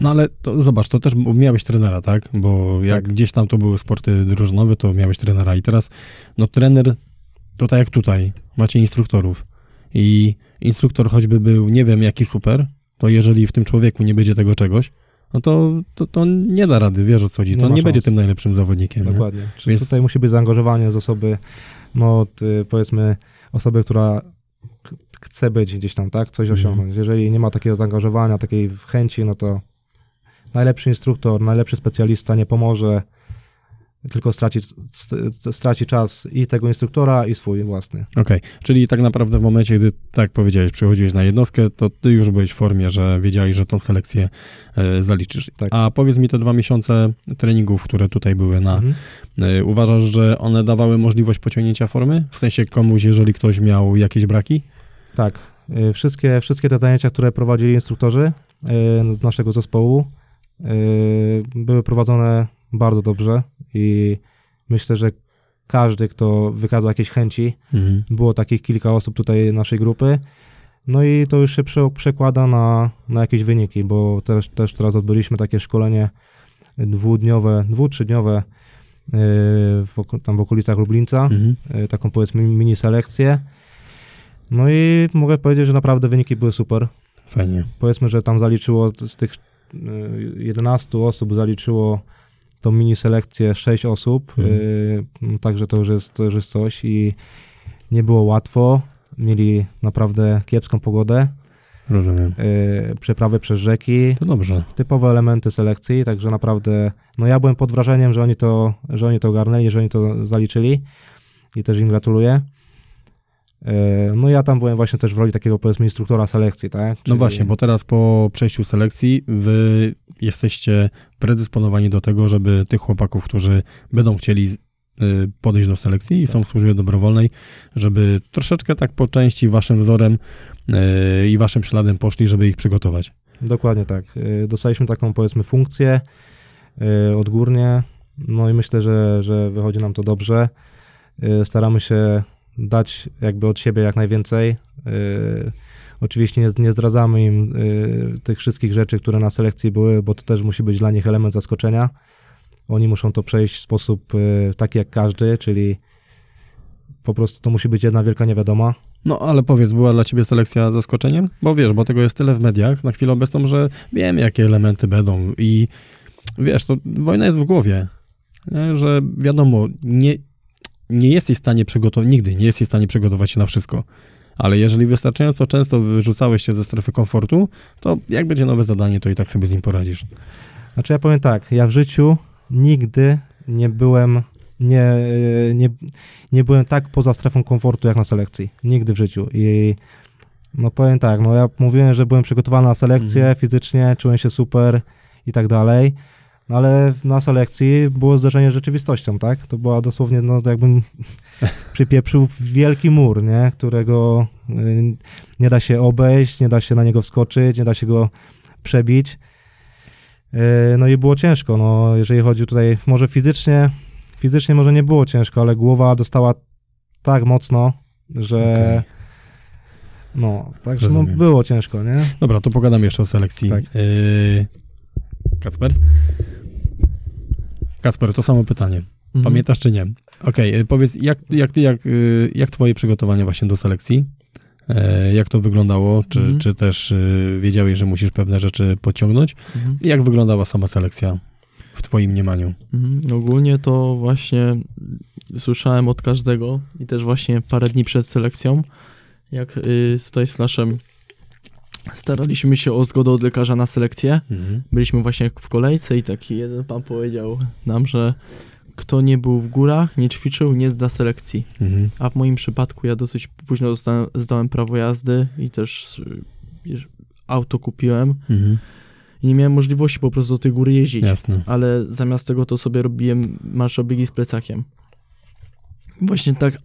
No ale to, zobacz, to też miałeś trenera, tak? Bo jak
Tak.
gdzieś tam to były sporty drużynowe, to miałeś trenera i teraz, no trener, to tak jak tutaj, macie instruktorów i instruktor choćby był nie wiem jaki super, to jeżeli w tym człowieku nie będzie tego czegoś, no to, to, to nie da rady, wiesz o co chodzi,
Nie
to
ma
nie będzie tym najlepszym zawodnikiem. nie?
Dokładnie. Czyli
Więc-
tutaj musi być zaangażowanie z osoby, no y, powiedzmy, osoby, która ch- chce być gdzieś tam, tak, coś
Mhm.
osiągnąć. Jeżeli nie ma takiego zaangażowania, takiej chęci, no to najlepszy instruktor, najlepszy specjalista nie pomoże, tylko straci, st- straci czas i tego instruktora, i swój własny.
Okej, czyli tak naprawdę w momencie, gdy, tak powiedziałeś, przychodziłeś na jednostkę, to ty już byłeś w formie, że wiedziałeś, że tą selekcję e, zaliczysz.
Tak.
A powiedz mi te dwa miesiące treningów, które tutaj były na,
Mhm.
e, uważasz, że one dawały możliwość pociągnięcia formy? W sensie komuś, jeżeli ktoś miał jakieś braki?
Tak. Y, Wszystkie, wszystkie te zajęcia, które prowadzili instruktorzy z naszego zespołu, były prowadzone bardzo dobrze i myślę, że każdy, kto wykazał jakieś chęci,
Mhm.
było takich kilka osób tutaj naszej grupy, no i to już się prze, przekłada na, na jakieś wyniki, bo też, też teraz odbyliśmy takie szkolenie dwudniowe, dwu, trzydniowe y, w, tam w okolicach Lublińca
Mhm.
y, taką powiedzmy mini selekcję. No i mogę powiedzieć, że naprawdę wyniki były super.
Fajnie.
Powiedzmy, że tam zaliczyło z tych y, 11 osób zaliczyło tą mini selekcję 6 osób,
Mhm.
y, także to już, jest, to już jest coś i nie było łatwo. Mieli naprawdę kiepską pogodę,
Rozumiem.
y, przeprawy przez rzeki,
To dobrze.
typowe elementy selekcji, także naprawdę, no ja byłem pod wrażeniem, że oni to, że oni to ogarnęli, że oni to zaliczyli i też im gratuluję. E, No ja tam byłem właśnie też w roli takiego powiedzmy instruktora selekcji, tak?
No
Czyli-
właśnie, bo teraz po przejściu selekcji wy jesteście predysponowani do tego, żeby tych chłopaków, którzy będą chcieli y, podejść do selekcji i
Tak.
są w służbie dobrowolnej, żeby troszeczkę tak po części waszym wzorem y, i waszym śladem poszli, żeby ich przygotować.
Dokładnie tak. E, Dostaliśmy taką powiedzmy funkcję odgórnie, no i myślę, że, że wychodzi nam to dobrze. Staramy się dać jakby od siebie jak najwięcej. E, Oczywiście nie, nie zdradzamy im e, tych wszystkich rzeczy, które na selekcji były, bo to też musi być dla nich element zaskoczenia. Oni muszą to przejść w sposób y, taki jak każdy, czyli po prostu to musi być jedna wielka niewiadoma.
No ale powiedz, była dla ciebie selekcja zaskoczeniem? Bo wiesz, bo tego jest tyle w mediach na chwilę obecną, że wiemy, jakie elementy będą i wiesz, to wojna jest w głowie, nie? że wiadomo, nie, nie jesteś w stanie przygotować, nigdy nie jesteś w stanie przygotować się na wszystko. Ale jeżeli wystarczająco często wyrzucałeś się ze strefy komfortu, to jak będzie nowe zadanie, to i tak sobie z nim poradzisz.
Znaczy ja powiem tak, ja w życiu nigdy nie byłem nie, nie, nie byłem tak poza strefą komfortu jak na selekcji. Nigdy w życiu. I no powiem tak, no ja mówiłem, że byłem przygotowany na selekcję
Mhm.
fizycznie, czułem się super i tak dalej. No ale na selekcji było zderzenie z rzeczywistością, tak? To była dosłownie, no jakbym przypieprzył wielki mur, nie? Którego y, nie da się obejść, nie da się na niego wskoczyć, nie da się go przebić. Y, No i było ciężko, no jeżeli chodzi tutaj, może fizycznie, fizycznie może nie było ciężko, ale głowa dostała tak mocno, że
Okej.
no, także no, było ciężko, nie?
Dobra, to pogadam jeszcze o selekcji.
Tak.
Yy, Kacper? Kacper, to samo pytanie.
Mhm.
Pamiętasz czy nie? Okej, y, powiedz, jak, jak, ty, jak, y, jak twoje przygotowanie właśnie do selekcji? E, Jak to wyglądało? Czy,
Mhm.
czy też y, wiedziałeś, że musisz pewne rzeczy podciągnąć?
Mhm.
Jak wyglądała sama selekcja w twoim mniemaniu?
Mhm. Ogólnie to właśnie słyszałem od każdego i też właśnie parę dni przed selekcją, jak y, tutaj z Flashem staraliśmy się o zgodę od lekarza na selekcję. Byliśmy właśnie w kolejce i taki jeden pan powiedział nam, że kto nie był w górach, nie ćwiczył, nie zda selekcji.
Mhm.
A w moim przypadku ja dosyć późno dostałem, zdałem prawo jazdy i też y, wiesz, auto kupiłem
Mhm.
i nie miałem możliwości po prostu do tej góry jeździć
Jasne.
ale zamiast tego to sobie robiłem marszobiegi z plecakiem. Właśnie tak,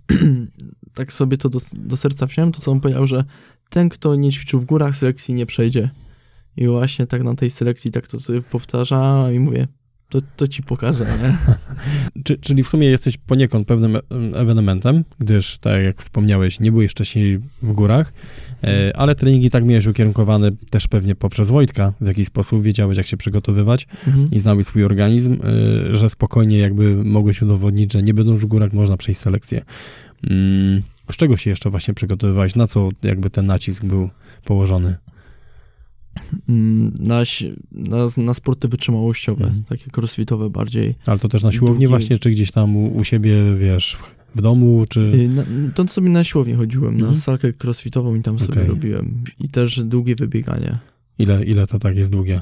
tak sobie to do, do serca wziąłem, to co on powiedział, że ten, kto nie ćwiczył w górach, selekcji nie przejdzie. I właśnie tak na tej selekcji tak to sobie powtarzam i mówię, to, to ci pokażę, nie?
Czy, czyli w sumie jesteś poniekąd pewnym e- ewenementem, gdyż, tak jak wspomniałeś, nie byłeś wcześniej w górach, e, ale treningi tak miałeś ukierunkowane też pewnie poprzez Wojtka, w jakiś sposób wiedziałeś, jak się przygotowywać
Mhm.
i znałeś swój organizm, e, że spokojnie jakby mogłeś udowodnić, że nie będąc w górach można przejść selekcję. Z czego się jeszcze właśnie przygotowywałeś? Na co jakby ten nacisk był położony?
Mm, Na, na, na sporty wytrzymałościowe,
Mhm.
takie crossfitowe bardziej.
Ale to też na siłowni właśnie, czy gdzieś tam u, u siebie, wiesz, w, domu, czy...
Y, Na, to sobie na siłownię chodziłem,
Mhm.
na salkę crossfitową i tam sobie
Okej.
robiłem. I też długie wybieganie.
Ile, ile to tak jest długie?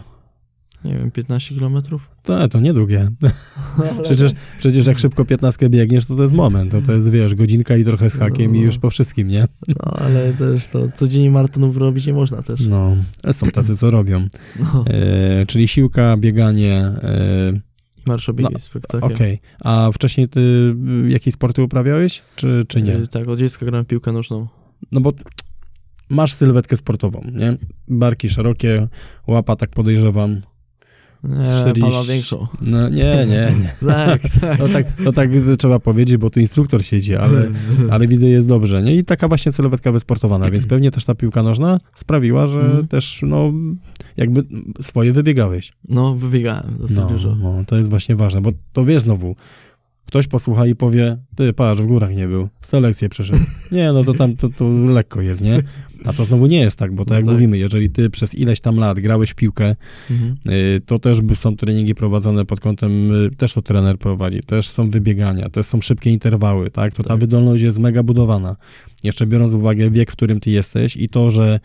Nie wiem, 15 kilometrów?
To, to niedługie. Przecież, przecież jak szybko 15 biegniesz, to to jest moment. To, to jest, wiesz, godzinka i trochę z hakiem i już po wszystkim, nie?
No, ale też to codziennie maratonów robić nie można też.
No, są tacy, co robią.
No.
E, czyli siłka, bieganie, e,
Marszobiegi
no,
z spektaklem.
okej. A wcześniej ty jakieś sporty uprawiałeś, czy, czy nie?
Y, Tak, od dziecka grałem piłkę nożną.
No bo masz sylwetkę sportową, nie? Barki szerokie, łapa tak podejrzewam.
Nie,
40.
pan ma większą.
No nie, nie, nie.
Tak, tak.
No tak, no tak trzeba powiedzieć, bo tu instruktor siedzi, ale, ale widzę jest dobrze, nie? I taka właśnie sylwetka wysportowana, więc pewnie też ta piłka nożna sprawiła, że
Mhm.
też, no, jakby swoje wybiegałeś.
No, wybiegałem dosyć
No,
dużo.
no, to jest właśnie ważne, bo to wiesz znowu, ktoś posłucha i powie, ty patrz, w górach nie był, selekcję przeszedł. Nie, no to tam to, to lekko jest, nie? A to znowu nie jest tak, bo to
No
jak
tak.
mówimy, jeżeli ty przez ileś tam lat grałeś w piłkę,
Mhm.
Y, to też są treningi prowadzone pod kątem, y, też to trener prowadzi, też są wybiegania, też są szybkie interwały, tak? To ta
Tak.
wydolność jest mega budowana. Jeszcze biorąc uwagę wiek, w którym ty jesteś i to, że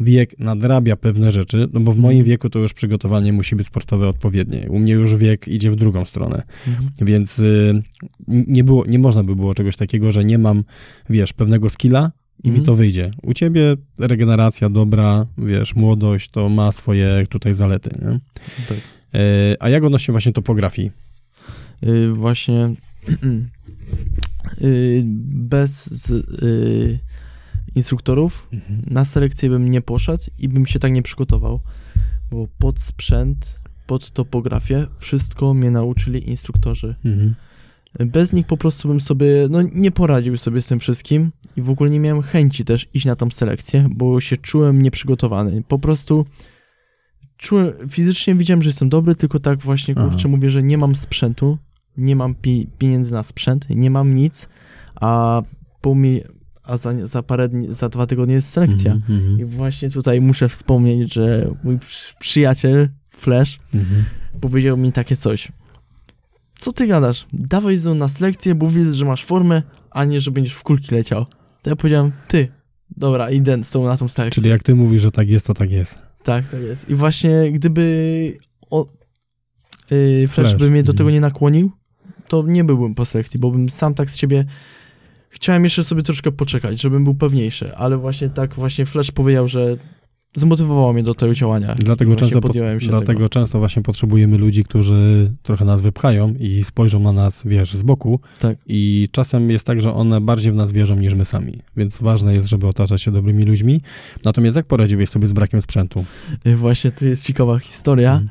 wiek nadrabia pewne rzeczy, no bo w moim
Mhm.
wieku to już przygotowanie musi być sportowe odpowiednie. U mnie już wiek idzie w drugą stronę,
Mhm.
więc y, nie było, nie można by było czegoś takiego, że nie mam, wiesz, pewnego skilla i mi
Mhm.
to wyjdzie. U ciebie regeneracja dobra, wiesz, młodość, to ma swoje tutaj zalety, nie?
Tak.
E, A jak odnośnie właśnie topografii?
Y, właśnie y, bez y, instruktorów na selekcję bym nie poszedł i bym się tak nie przygotował, bo pod sprzęt, pod topografię wszystko mnie nauczyli instruktorzy.
Mhm.
Bez nich po prostu bym sobie, no nie poradził sobie z tym wszystkim i w ogóle nie miałem chęci też iść na tą selekcję, bo się czułem nieprzygotowany. Po prostu czułem, fizycznie widziałem, że jestem dobry, tylko tak właśnie, kurczę, mówię, że nie mam sprzętu, nie mam pi- pieniędzy na sprzęt, nie mam nic, a po mi, a za, za parę dni, za dwa tygodnie jest selekcja.
Mhm, mhm,
I właśnie tutaj muszę wspomnieć, że mój przy- przyjaciel, Flash,
mhm.
powiedział mi takie coś. Co ty gadasz? Dawaj ze mną na selekcję, bo widzę, że masz formę, a nie, że będziesz w kulki leciał. To ja powiedziałem, ty, dobra, idę z tobą na tą selekcję.
Czyli jak ty mówisz, że tak jest, to tak jest.
Tak, tak jest. I właśnie gdyby o, yy, Flash,
Flash,
by mnie do
mhm.
tego nie nakłonił, to nie byłbym po selekcji, bo bym sam tak z ciebie chciałem jeszcze sobie troszkę poczekać, żebym był pewniejszy, ale właśnie tak właśnie Flash powiedział, że zmotywowało mnie do tego działania.
Dlatego często,
podjąłem się
dlatego
tego.
często właśnie potrzebujemy ludzi, którzy trochę nas wypchają i spojrzą na nas, wiesz, z boku.
Tak.
I czasem jest tak, że one bardziej w nas wierzą niż my sami. Więc ważne jest, żeby otaczać się dobrymi ludźmi. Natomiast jak poradziłeś sobie z brakiem sprzętu?
Y, Właśnie tu jest ciekawa historia,
Mhm.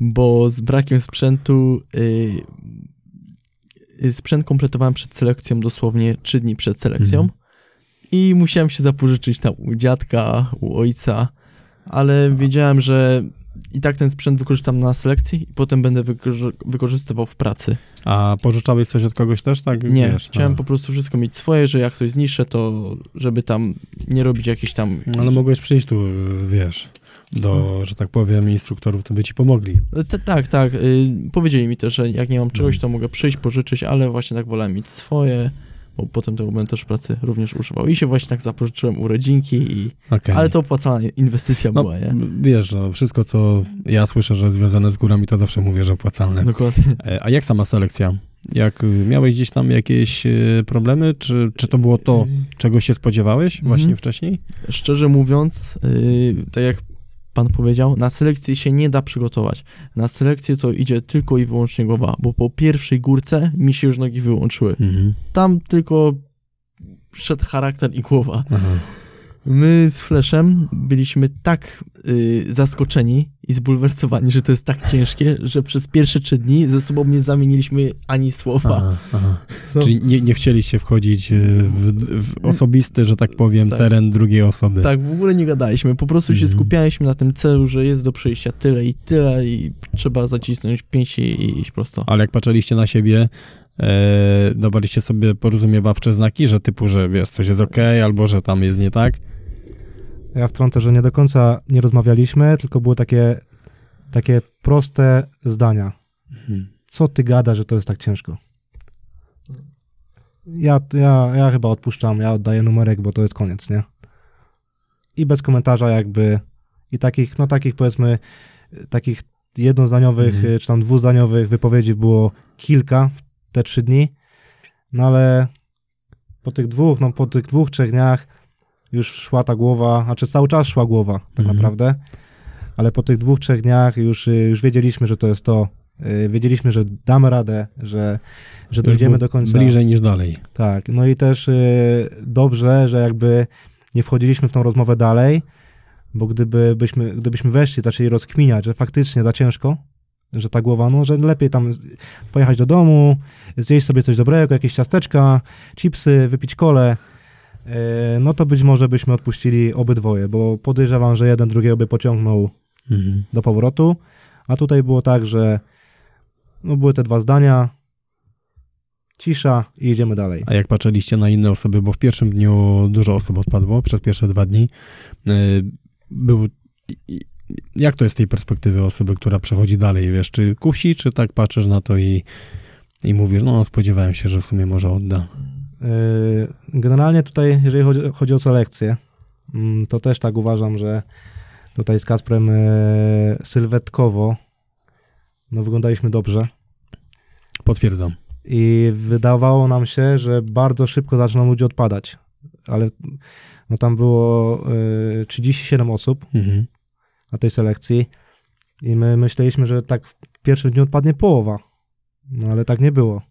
bo z brakiem sprzętu y, sprzęt kompletowałem przed selekcją dosłownie 3 dni przed selekcją
Mhm.
i musiałem się zapożyczyć tam u dziadka, u ojca, ale wiedziałem, że i tak ten sprzęt wykorzystam na selekcji i potem będę wykorzy- wykorzystywał w pracy.
A pożyczałeś coś od kogoś też, tak?
Nie,
Wiesz,
chciałem
a.
po prostu wszystko mieć swoje, że jak coś zniszczę, to żeby tam nie robić jakichś tam...
Ale mogłeś przyjść tu, wiesz, do, że tak powiem, instruktorów, to by ci pomogli.
T- tak, tak. Y, powiedzieli mi też, że jak nie mam czegoś,
No.
to mogę przyjść, pożyczyć, ale właśnie tak wolałem mieć swoje, bo potem tego będę też pracy również używał. I się właśnie tak zapożyczyłem u rodzinki, i...
Okay.
ale to opłacalna inwestycja
no,
była, nie?
Wiesz, no, wszystko, co ja słyszę, że związane z górami, to zawsze mówię, że opłacalne.
Dokładnie.
E, A jak sama selekcja? Jak y, miałeś gdzieś tam jakieś y, problemy, czy, czy to było to, czego się spodziewałeś
Mhm.
właśnie wcześniej?
Szczerze mówiąc, yy, tak jak pan powiedział, na selekcję się nie da przygotować. Na selekcję to idzie tylko i wyłącznie głowa, bo po pierwszej górce mi się już nogi wyłączyły.
Mhm.
Tam tylko szedł charakter i głowa.
Aha.
My z Flashem byliśmy tak y, zaskoczeni i zbulwersowani, że to jest tak ciężkie, że przez pierwsze trzy dni ze sobą nie zamieniliśmy ani słowa.
Aha, aha.
No.
Czyli nie, nie chcieliście wchodzić y, w, w osobisty, że tak powiem,
Tak.
teren drugiej osoby.
Tak, w ogóle nie gadaliśmy, po prostu się
Mhm.
skupialiśmy na tym celu, że jest do przejścia tyle i tyle i trzeba zacisnąć pięści i iść prosto.
Ale jak patrzyliście na siebie, e, dawaliście sobie porozumiewawcze znaki, że typu, że wiesz, coś jest ok, albo że tam jest nie tak?
Ja wtrącę, że nie do końca nie rozmawialiśmy, tylko były takie, takie proste zdania.
Mhm.
Co ty gada, że to jest tak ciężko? Ja, ja, ja chyba odpuszczam, ja oddaję numerek, bo to jest koniec, nie? I bez komentarza jakby i takich, no takich powiedzmy, takich jednozdaniowych
Mhm.
czy tam dwuzdaniowych wypowiedzi było kilka w te trzy dni, no ale po tych dwóch, no po tych dwóch, trzech dniach już szła ta głowa, znaczy cały czas szła głowa tak
Mhm.
naprawdę, ale po tych dwóch, trzech dniach już, y, już wiedzieliśmy, że to jest to, Y, wiedzieliśmy, że damy radę, że, że dojdziemy do końca.
Bliżej niż dalej.
Tak, no i też y, dobrze, że jakby nie wchodziliśmy w tą rozmowę dalej, bo gdyby byśmy, gdybyśmy weszli, zaczęli rozkminiać, że faktycznie za ciężko, że ta głowa, no, że lepiej tam pojechać do domu, zjeść sobie coś dobrego, jakieś ciasteczka, chipsy, wypić kole, no to być może byśmy odpuścili obydwoje, bo podejrzewam, że jeden drugiego by pociągnął
Mhm.
do powrotu, a tutaj było tak, że no, były te dwa zdania, cisza i jedziemy dalej.
A jak patrzyliście na inne osoby, bo w pierwszym dniu dużo osób odpadło, przez pierwsze dwa dni, yy, był... Jak to jest z tej perspektywy osoby, która przechodzi dalej, wiesz, czy kusi, czy tak patrzysz na to i, i mówisz, no spodziewałem się, że w sumie może odda.
Yy, Generalnie tutaj, jeżeli chodzi, chodzi o selekcję, mm, to też tak uważam, że tutaj z Kasprem yy, sylwetkowo no, wyglądaliśmy dobrze
Potwierdzam.
i wydawało nam się, że bardzo szybko zaczną ludzie odpadać, ale no, tam było yy, 37 osób
Mhm.
na tej selekcji i my myśleliśmy, że tak w pierwszym dniu odpadnie połowa, no ale tak nie było.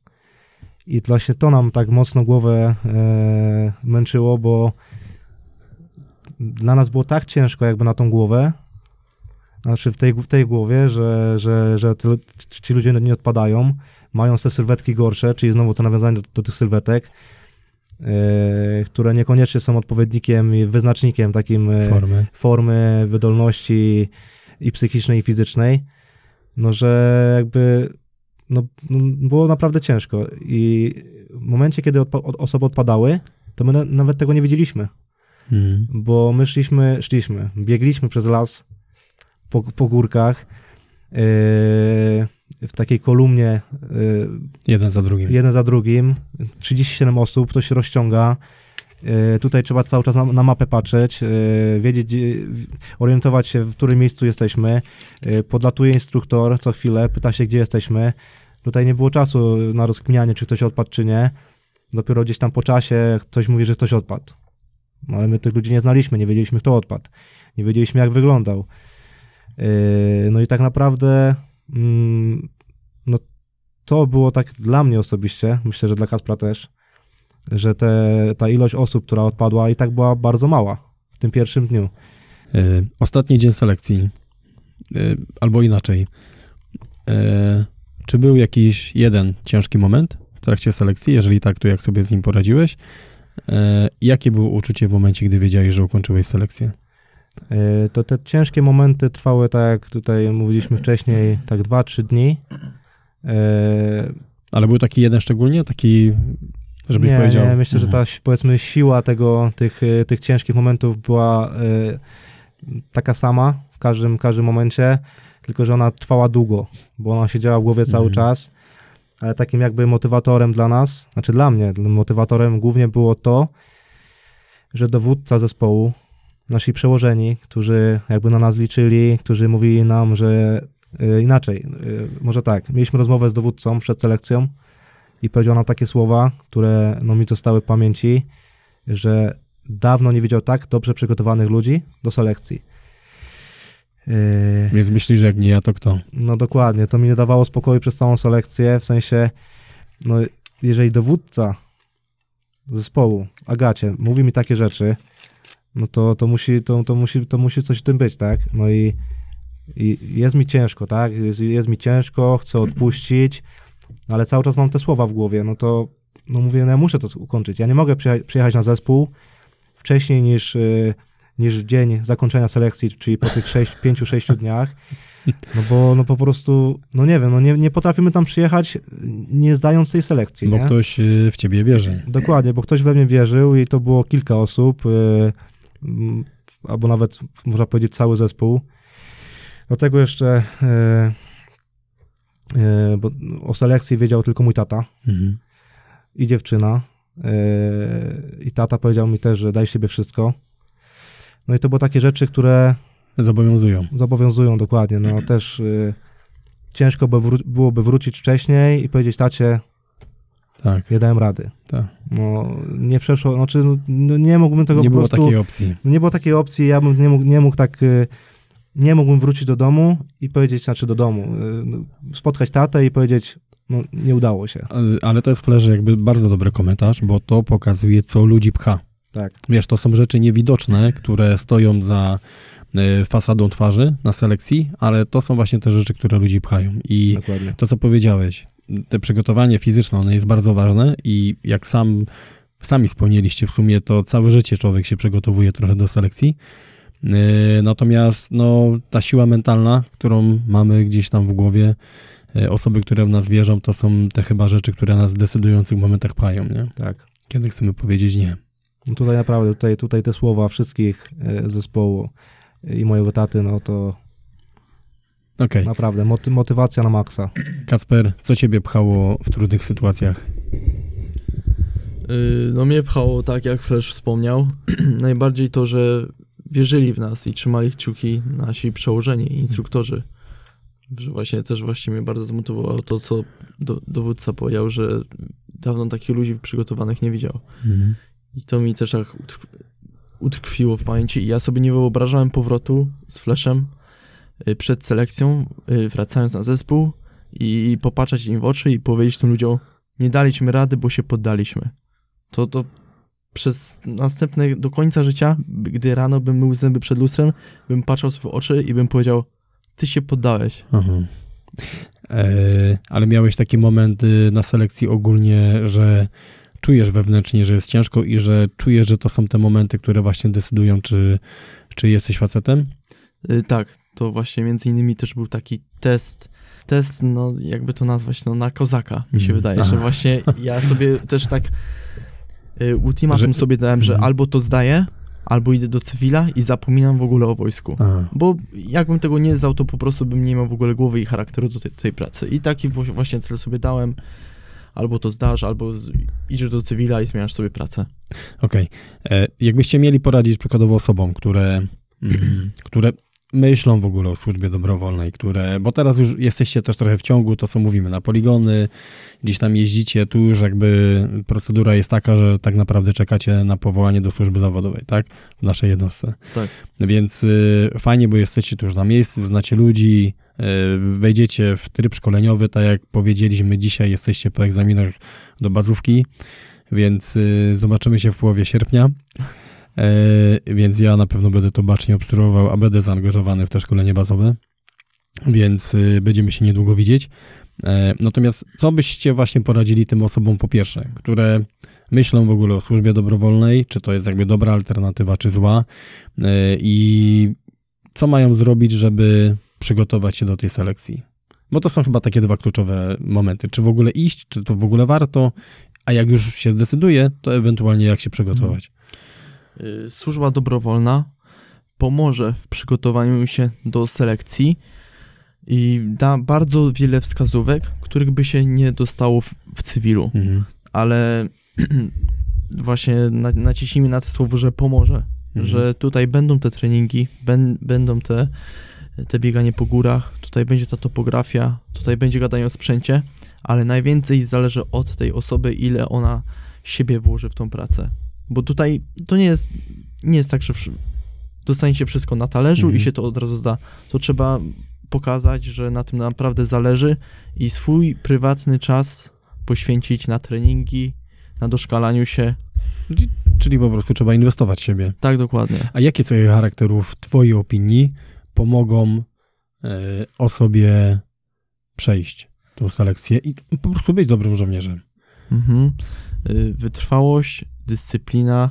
I właśnie to nam tak mocno głowę e, męczyło, bo dla nas było tak ciężko jakby na tą głowę, znaczy w tej, w tej głowie, że, że, że ty- ci ludzie nie odpadają, mają te sylwetki gorsze, czyli znowu to nawiązanie do, do tych sylwetek, e, które niekoniecznie są odpowiednikiem i wyznacznikiem takim e,
Formy.
formy, wydolności, i psychicznej, i fizycznej, no że jakby no, no, było naprawdę ciężko. I w momencie, kiedy odpa- od, osoby odpadały, to my na, nawet tego nie wiedzieliśmy,
Mhm.
bo my szliśmy, szliśmy, biegliśmy przez las po, po górkach yy, w takiej kolumnie yy,
Jeden za drugim.
jeden za drugim, 37 osób, to się rozciąga. Yy, Tutaj trzeba cały czas na, na mapę patrzeć, yy, wiedzieć, orientować się, w którym miejscu jesteśmy. Yy, Podlatuje instruktor co chwilę, pyta się, gdzie jesteśmy. Tutaj nie było czasu na rozkminianie, czy ktoś odpadł, czy nie. Dopiero gdzieś tam po czasie ktoś mówi, że ktoś odpadł. No, ale my tych ludzi nie znaliśmy, nie wiedzieliśmy, kto odpadł. Nie wiedzieliśmy, jak wyglądał. No i tak naprawdę mm, no, to było tak dla mnie osobiście, myślę, że dla Kaspra też, że te, ta ilość osób, która odpadła i tak była bardzo mała w tym pierwszym dniu.
Y, Ostatni dzień selekcji, y, albo inaczej. y, Czy był jakiś jeden ciężki moment w trakcie selekcji? Jeżeli tak, to jak sobie z nim poradziłeś? Jakie było uczucie w momencie, gdy wiedziałeś, że ukończyłeś selekcję?
To te ciężkie momenty trwały, tak jak tutaj mówiliśmy wcześniej, tak 2-3 dni.
Ale był taki jeden szczególnie? Taki, żebyś
nie,
powiedział...
nie, myślę, że
Mhm.
ta powiedzmy siła tego, tych, y, tych ciężkich momentów była y, taka sama w każdym, każdym momencie, tylko że ona trwała długo, bo ona siedziała w głowie cały
Mhm.
czas, ale takim jakby motywatorem dla nas, znaczy dla mnie, motywatorem głównie było to, że dowódca zespołu, nasi przełożeni, którzy jakby na nas liczyli, którzy mówili nam, że y, inaczej, y, może tak, mieliśmy rozmowę z dowódcą przed selekcją, i powiedział nam takie słowa, które no, mi zostały w pamięci, że dawno nie widział tak dobrze przygotowanych ludzi do selekcji. Yy,
Więc myślisz, że jak nie ja, to kto?
no dokładnie, to mi nie dawało spokoju przez całą selekcję, w sensie, no jeżeli dowódca zespołu, Agacie, mówi mi takie rzeczy, no to, to, musi, to, to, musi, to musi coś w tym być, tak? No i, i jest mi ciężko, tak? Jest, jest mi ciężko, chcę odpuścić, ale cały czas mam te słowa w głowie, no to no mówię, no ja muszę to ukończyć. Ja nie mogę przyjechać, na zespół wcześniej niż, y, niż dzień zakończenia selekcji, czyli po tych 5-6 dniach, no bo no po prostu, no nie wiem, no nie, nie potrafimy tam przyjechać nie zdając tej selekcji,
Bo
nie?
ktoś y, w ciebie wierzy.
Dokładnie, bo ktoś we mnie wierzył i to było kilka osób, y, albo nawet można powiedzieć cały zespół. Do tego jeszcze bo o selekcji wiedział tylko mój tata
Mhm.
i dziewczyna. y, I tata powiedział mi też, że daj siebie wszystko. No i to były takie rzeczy, które
Zobowiązują.
zobowiązują dokładnie. No też y, ciężko by wró- byłoby wrócić wcześniej i powiedzieć tacie,
Tak,
nie dałem rady.
tak.
No nie przeszło, znaczy no, nie mógłbym tego
Nie
po
było
prostu,
takiej opcji.
nie było takiej opcji, ja bym nie mógł, nie mógł tak, y, nie mógłbym wrócić do domu i powiedzieć, znaczy do domu, y, spotkać tatę i powiedzieć, no nie udało się.
Ale- to jest flerze jakby bardzo dobry komentarz, bo to pokazuje, co ludzi pcha.
Tak,
Wiesz, to są rzeczy niewidoczne, które stoją za y, fasadą twarzy na selekcji, ale to są właśnie te rzeczy, które ludzi pchają. I
dokładnie.
to, co powiedziałeś, te przygotowanie fizyczne, ono jest bardzo ważne i jak sam, sami wspomnieliście w sumie, to całe życie człowiek się przygotowuje trochę do selekcji. Yy, Natomiast no, ta siła mentalna, którą mamy gdzieś tam w głowie, yy, osoby, które w nas wierzą, to są te chyba rzeczy, które nas w decydujących momentach pchają, nie?
Tak.
Kiedy chcemy powiedzieć nie.
No tutaj naprawdę, tutaj, tutaj te słowa wszystkich y, zespołu i mojego taty, no to
Okej.
naprawdę moty, motywacja na maksa.
Kacper, co ciebie pchało w trudnych sytuacjach?
No mnie pchało tak, jak Flash wspomniał. Najbardziej to, że wierzyli w nas i trzymali kciuki nasi przełożeni instruktorzy. Że właśnie też właśnie mnie bardzo zmotywowało to, co do, dowódca powiedział, że dawno takich ludzi przygotowanych nie widział.
Mhm.
I to mi też tak utrk- utkwiło w pamięci. I ja sobie nie wyobrażałem powrotu z Flashem y, przed selekcją, y, wracając na zespół i popatrzeć im w oczy i powiedzieć tym ludziom, nie daliśmy rady, bo się poddaliśmy. To, to przez następne, do końca życia, gdy rano bym mył zęby przed lustrem, bym patrzał sobie w oczy i bym powiedział, ty się poddałeś.
Aha. E, ale miałeś taki moment y, na selekcji ogólnie, że czujesz wewnętrznie, że jest ciężko i że czujesz, że to są te momenty, które właśnie decydują, czy, czy jesteś facetem?
Y, Tak, to właśnie między innymi też był taki test, test, no jakby to nazwać, no na kozaka, mi się
Mhm.
wydaje,
Aha.
że właśnie ja sobie też tak ultimatum
Że-
sobie dałem, że
Mhm.
albo to zdaję, albo idę do cywila i zapominam w ogóle o wojsku.
A,
Bo jakbym tego nie zdał, to po prostu bym nie miał w ogóle głowy i charakteru do tej, tej pracy. I taki właśnie cel sobie dałem. Albo to zdasz, albo idziesz do cywila i zmieniasz sobie pracę.
Okej. E, Jakbyście mieli poradzić przykładowo osobom, które, mm, które myślą w ogóle o służbie dobrowolnej, które, bo teraz już jesteście też trochę w ciągu, to co mówimy, na poligony, gdzieś tam jeździcie, tu już jakby procedura jest taka, że tak naprawdę czekacie na powołanie do służby zawodowej, tak? W naszej jednostce.
Tak.
Więc y, fajnie, bo jesteście tu już na miejscu, znacie ludzi, y, wejdziecie w tryb szkoleniowy, tak jak powiedzieliśmy dzisiaj, jesteście po egzaminach do bazówki, więc y, zobaczymy się w połowie sierpnia. E, więc ja na pewno będę to bacznie obserwował, a będę zaangażowany w te szkolenie bazowe, więc y, będziemy się niedługo widzieć. E, natomiast co byście właśnie poradzili tym osobom po pierwsze, które myślą w ogóle o służbie dobrowolnej, czy to jest jakby dobra alternatywa, czy zła e, i co mają zrobić, żeby przygotować się do tej selekcji? Bo to są chyba takie dwa kluczowe momenty. Czy w ogóle iść, czy to w ogóle warto, a jak już się zdecyduje, to ewentualnie jak się przygotować.
Y, Służba dobrowolna pomoże w przygotowaniu się do selekcji i da bardzo wiele wskazówek, których by się nie dostało w, w cywilu.
Mhm.
Ale właśnie na, naciśnijmy na to słowo, że pomoże.
Mhm.
że tutaj będą te treningi, ben, będą te, te bieganie po górach, tutaj będzie ta topografia, tutaj będzie gadanie o sprzęcie, ale najwięcej zależy od tej osoby, ile ona siebie włoży w tą pracę. Bo tutaj to nie jest, nie jest tak, że dostanie się wszystko na talerzu
Mhm.
i się to od razu zda. To trzeba pokazać, że na tym naprawdę zależy i swój prywatny czas poświęcić na treningi, na doszkalaniu się.
Czyli- po prostu trzeba inwestować w siebie.
Tak, dokładnie.
A jakie cechy charakteru w Twojej opinii pomogą e, osobie przejść tą selekcję i po prostu być dobrym żołnierzem?
Mhm. Y, Wytrwałość, dyscyplina.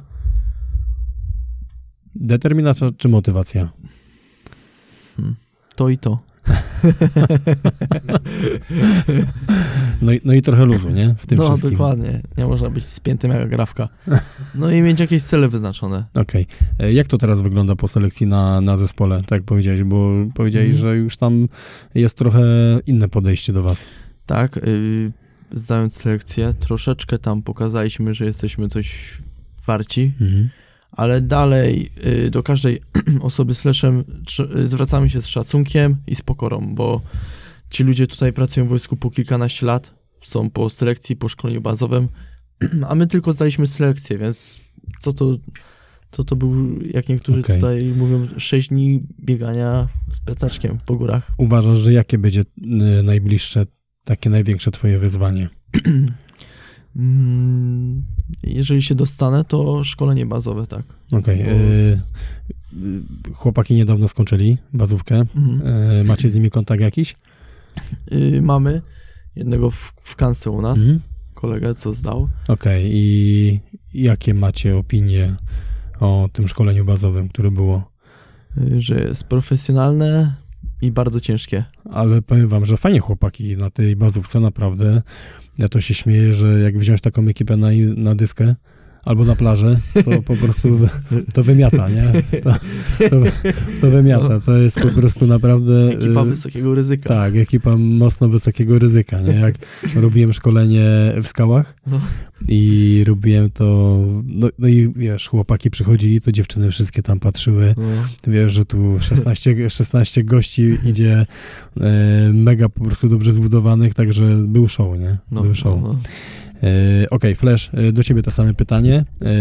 Determinacja czy motywacja?
To i to.
No i, no i trochę luzu, nie? W tym
no,
wszystkim.
dokładnie. Nie można być spiętym jak grafka. No i mieć jakieś cele wyznaczone.
Okej. E, Jak to teraz wygląda po selekcji na, na zespole, tak jak powiedziałeś? Bo powiedziałeś,
Mhm.
że już tam jest trochę inne podejście do was.
Tak, y, zdając selekcję, troszeczkę tam pokazaliśmy, że jesteśmy coś warci,
Mhm.
ale dalej y, do każdej osoby z leszem y, zwracamy się z szacunkiem i z pokorą, bo ci ludzie tutaj pracują w wojsku po kilkanaście lat, są po selekcji, po szkoleniu bazowym, a my tylko zdaliśmy selekcję, więc co to, co to był, jak niektórzy
Okej.
tutaj mówią, 6 dni biegania z plecaczkiem po górach.
Uważasz, że jakie będzie y, najbliższe, takie największe twoje wyzwanie?
Mm, Jeżeli się dostanę, to szkolenie bazowe, tak.
Okej.
Bo-
y, y, Chłopaki niedawno skończyli bazówkę.
Mhm.
Y, Macie z nimi kontakt jakiś?
Y, mamy jednego w, w kansce u nas,
Mhm.
kolegę, co zdał.
Okej. I jakie macie opinie o tym szkoleniu bazowym, które było?
y, że jest profesjonalne i bardzo ciężkie.
Ale powiem wam, że fajnie chłopaki na tej bazówce, naprawdę. Ja to się śmieję, że jak wziąć taką ekipę na, na dyskę albo na plażę, to po prostu to wymiata, nie? To, to, to wymiata. To jest po prostu naprawdę...
Ekipa
y,
wysokiego ryzyka.
Tak, ekipa mocno wysokiego ryzyka, nie? Jak robiłem szkolenie w skałach
No.
i robiłem to, no, no i wiesz, chłopaki przychodzili, to dziewczyny wszystkie tam patrzyły,
No.
wiesz, że tu 16, 16 gości idzie e, mega po prostu dobrze zbudowanych, także był show, nie?
No,
był show. E, Okej, Flash, e, do ciebie to same pytanie. E,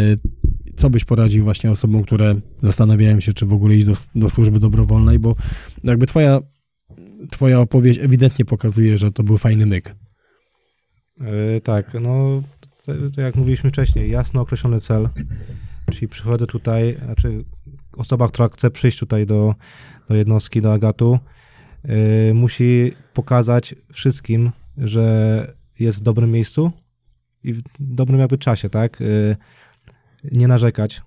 Co byś poradził właśnie osobom, które zastanawiają się, czy w ogóle iść do, do służby dobrowolnej, bo jakby twoja, twoja opowieść ewidentnie pokazuje, że to był fajny myk.
Tak, no to, to jak mówiliśmy wcześniej, jasno określony cel, czyli przychodzę tutaj, znaczy osoba, która chce przyjść tutaj do, do jednostki, do Agatu, musi pokazać wszystkim, że jest w dobrym miejscu i w dobrym jakby czasie, tak? E, nie narzekać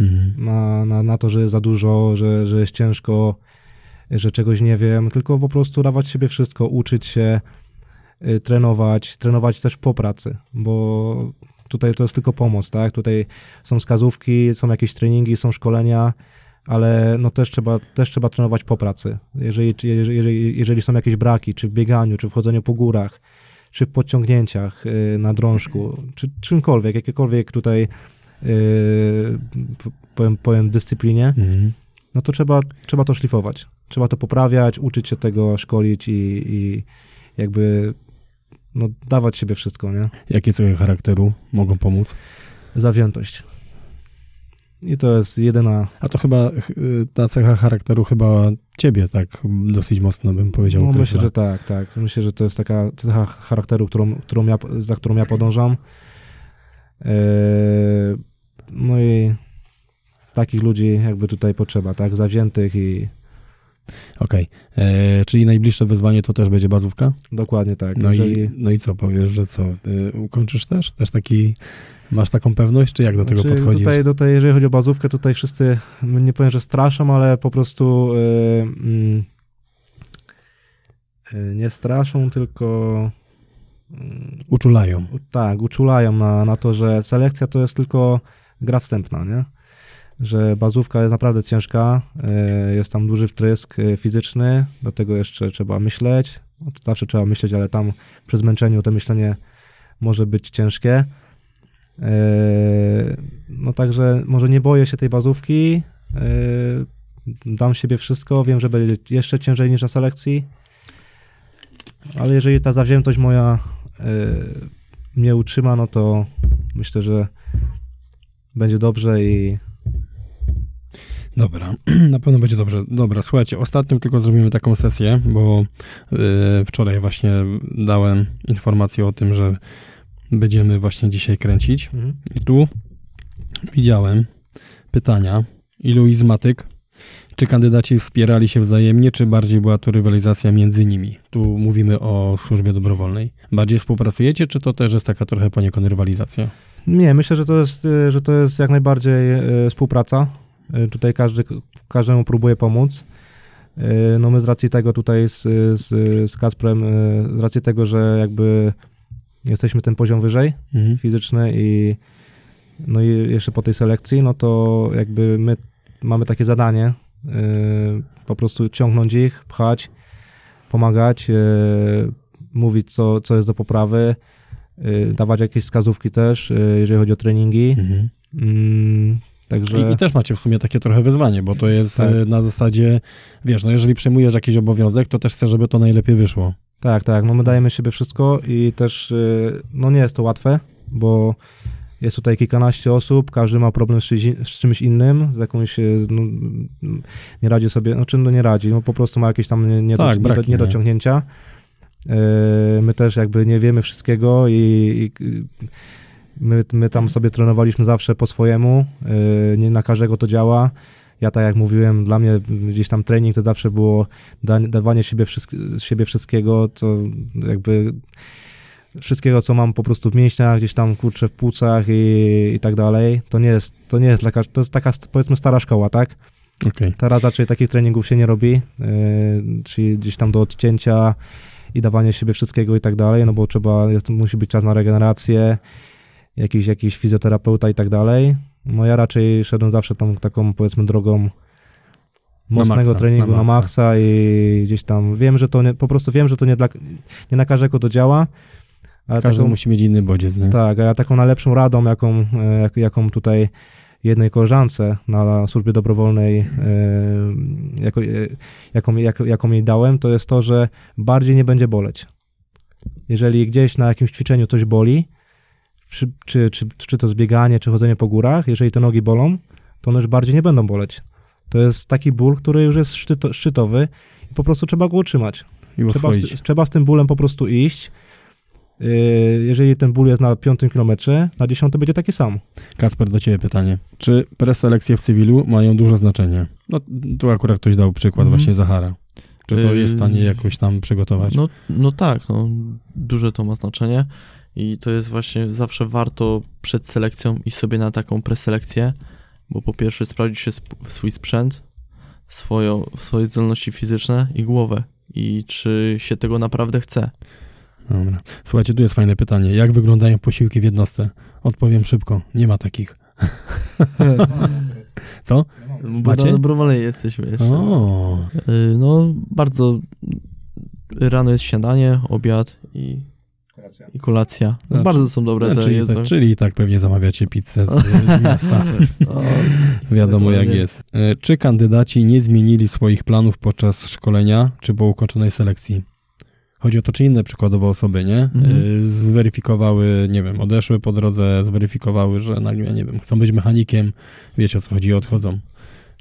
Mhm.
na, na, na to, że jest za dużo, że, że jest ciężko. że czegoś nie wiem, tylko po prostu dawać siebie wszystko, uczyć się, y, trenować, trenować też po pracy, bo tutaj to jest tylko pomoc, tak? Tutaj są wskazówki, są jakieś treningi, są szkolenia, ale no też trzeba, też trzeba trenować po pracy. Jeżeli, jeżeli, jeżeli są jakieś braki, czy w bieganiu, czy w chodzeniu po górach, czy w podciągnięciach y, na drążku, czy czymkolwiek, jakiekolwiek tutaj y, powiem, powiem dyscyplinie,
Mhm.
no to trzeba, trzeba to szlifować. Trzeba to poprawiać, uczyć się tego, szkolić i, i jakby no, dawać siebie wszystko, nie?
Jakie cechy charakteru mogą pomóc?
Zawziętość. I to jest jedyna,
A to chyba ch- y, ta cecha charakteru chyba ciebie tak dosyć mocno bym powiedział.
no myślę, że tak, tak. Myślę, że to jest taka cecha charakteru, którą, którą ja, za którą ja podążam. Eee, no i takich ludzi jakby tutaj potrzeba, tak? Zawziętych i
Okej. E, Czyli najbliższe wyzwanie to też będzie bazówka?
dokładnie tak.
No,
Jeżeli,
i, no i co, powiesz, że co, y, ukończysz też? Też taki, masz taką pewność, czy jak do tego
Znaczy,
podchodzisz?
Tutaj, tutaj, jeżeli chodzi o bazówkę, tutaj wszyscy, nie powiem, że straszą, ale po prostu y, mm, nie straszą, tylko mm,
Uczulają.
tak, uczulają na, na to, że selekcja to jest tylko gra wstępna, nie? Że bazówka jest naprawdę ciężka, y, jest tam duży wtrysk y, fizyczny, do tego jeszcze trzeba myśleć, no, zawsze trzeba myśleć, ale tam przy zmęczeniu to myślenie może być ciężkie. Yy, No także może nie boję się tej bazówki. Dam siebie wszystko. Wiem, że będzie jeszcze ciężej niż na selekcji. Ale jeżeli ta zawziętość moja mnie utrzyma, no to myślę, że będzie dobrze i
Dobra, na pewno będzie dobrze. Dobra, słuchajcie, ostatnio tylko zrobimy taką sesję, bo y, wczoraj właśnie dałem informację o tym, że będziemy właśnie dzisiaj kręcić. I tu widziałem pytania. Ilu izmatyk? Czy kandydaci wspierali się wzajemnie, czy bardziej była to rywalizacja między nimi? Tu mówimy o służbie dobrowolnej. Bardziej współpracujecie, czy to też jest taka trochę poniekąd rywalizacja?
Nie, myślę, że to jest, y, że to jest jak najbardziej y, współpraca. Y, Tutaj każdy każdemu próbuje pomóc. Y, No my z racji tego tutaj z, z, z Kacprem, y, z racji tego, że jakby jesteśmy ten poziom wyżej
Mhm.
fizyczny i no i jeszcze po tej selekcji, no to jakby my mamy takie zadanie po prostu ciągnąć ich, pchać, pomagać, mówić co, co jest do poprawy, dawać jakieś wskazówki też, jeżeli chodzi o treningi.
Mhm.
Także
I, I też macie w sumie takie trochę wyzwanie, bo to jest
Tak.
e, na zasadzie, wiesz, no jeżeli przejmujesz jakiś obowiązek, to też chcesz, żeby to najlepiej wyszło.
tak, tak, no my dajemy siebie wszystko i też y, no nie jest to łatwe, bo jest tutaj kilkanaście osób, każdy ma problem z, czymś- z czymś innym, z jakąś, y, no, nie radzi sobie, no czym no nie radzi, no po prostu ma jakieś tam nie, nie,
Tak, braki,
nie, do, niedociągnięcia. Y, My też jakby nie wiemy wszystkiego i, i my, my tam sobie trenowaliśmy zawsze po swojemu, y, nie na każdego to działa. Ja tak jak mówiłem, dla mnie gdzieś tam trening to zawsze było da, dawanie siebie, wszystk- siebie wszystkiego, co jakby wszystkiego, co mam po prostu w mięśniach, gdzieś tam kurczę w płucach i, i tak dalej. To nie jest, to nie jest dla to jest taka powiedzmy stara szkoła, tak?
Okej.
Teraz raczej takich treningów się nie robi, yy, czyli gdzieś tam do odcięcia i dawanie siebie wszystkiego i tak dalej, no bo trzeba, jest, musi być czas na regenerację, jakiś, jakiś fizjoterapeuta i tak dalej. No ja raczej szedłem zawsze tą taką powiedzmy drogą mocnego
maksa,
treningu
na
na
maksa.
maksa i gdzieś tam wiem, że to nie, po prostu wiem, że to nie, dla, nie na każdego to działa, ale
Każdy
taką,
musi mieć inny bodziec, nie?
tak, a ja taką najlepszą radą, jaką, e, jak, jaką tutaj jednej koleżance na służbie dobrowolnej, e, jako, e, jaką, jak, jaką jej dałem, to jest to, że bardziej nie będzie boleć. Jeżeli gdzieś na jakimś ćwiczeniu coś boli, czy, czy, czy, czy to zbieganie, czy chodzenie po górach, jeżeli te nogi bolą, to one już bardziej nie będą boleć. To jest taki ból, który już jest szczyto, szczytowy i po prostu trzeba go utrzymać.
I
Trzeba z, trzeba z tym bólem po prostu iść. Yy, Jeżeli ten ból jest na piątym kilometrze, na dziesiątym będzie taki sam.
Kasper, do ciebie pytanie. Czy preselekcje w cywilu mają duże znaczenie? No tu akurat ktoś dał przykład
Mhm.
właśnie Zahara. Czy to jest w stanie
Yy,
jakoś tam przygotować?
No, no tak, no, duże to ma znaczenie i to jest właśnie zawsze warto przed selekcją iść sobie na taką preselekcję, bo po pierwsze sprawdzić się swój sprzęt, swoją, swoje zdolności fizyczne i głowę. I czy się tego naprawdę chce.
Dobra. Słuchajcie, tu jest fajne pytanie. Jak wyglądają posiłki w jednostce? Odpowiem szybko. Nie ma takich. Co? Macie?
na dobrowolnej jesteśmy jeszcze.
O,
Y, No, bardzo rano jest śniadanie, obiad i, i kolacja. No,
No,
bardzo są dobre
no,
te
czyli,
jedzą.
tak, czyli i tak pewnie zamawiacie pizzę z, miasta.
O,
Wiadomo jak jest. E, Czy kandydaci nie zmienili swoich planów podczas szkolenia, czy po ukończonej selekcji? Chodzi o to, czy inne przykładowo osoby, nie?
Mhm.
E, Zweryfikowały, nie wiem, odeszły po drodze, zweryfikowały, że nagle, nie wiem, chcą być mechanikiem, wiecie o co chodzi, odchodzą.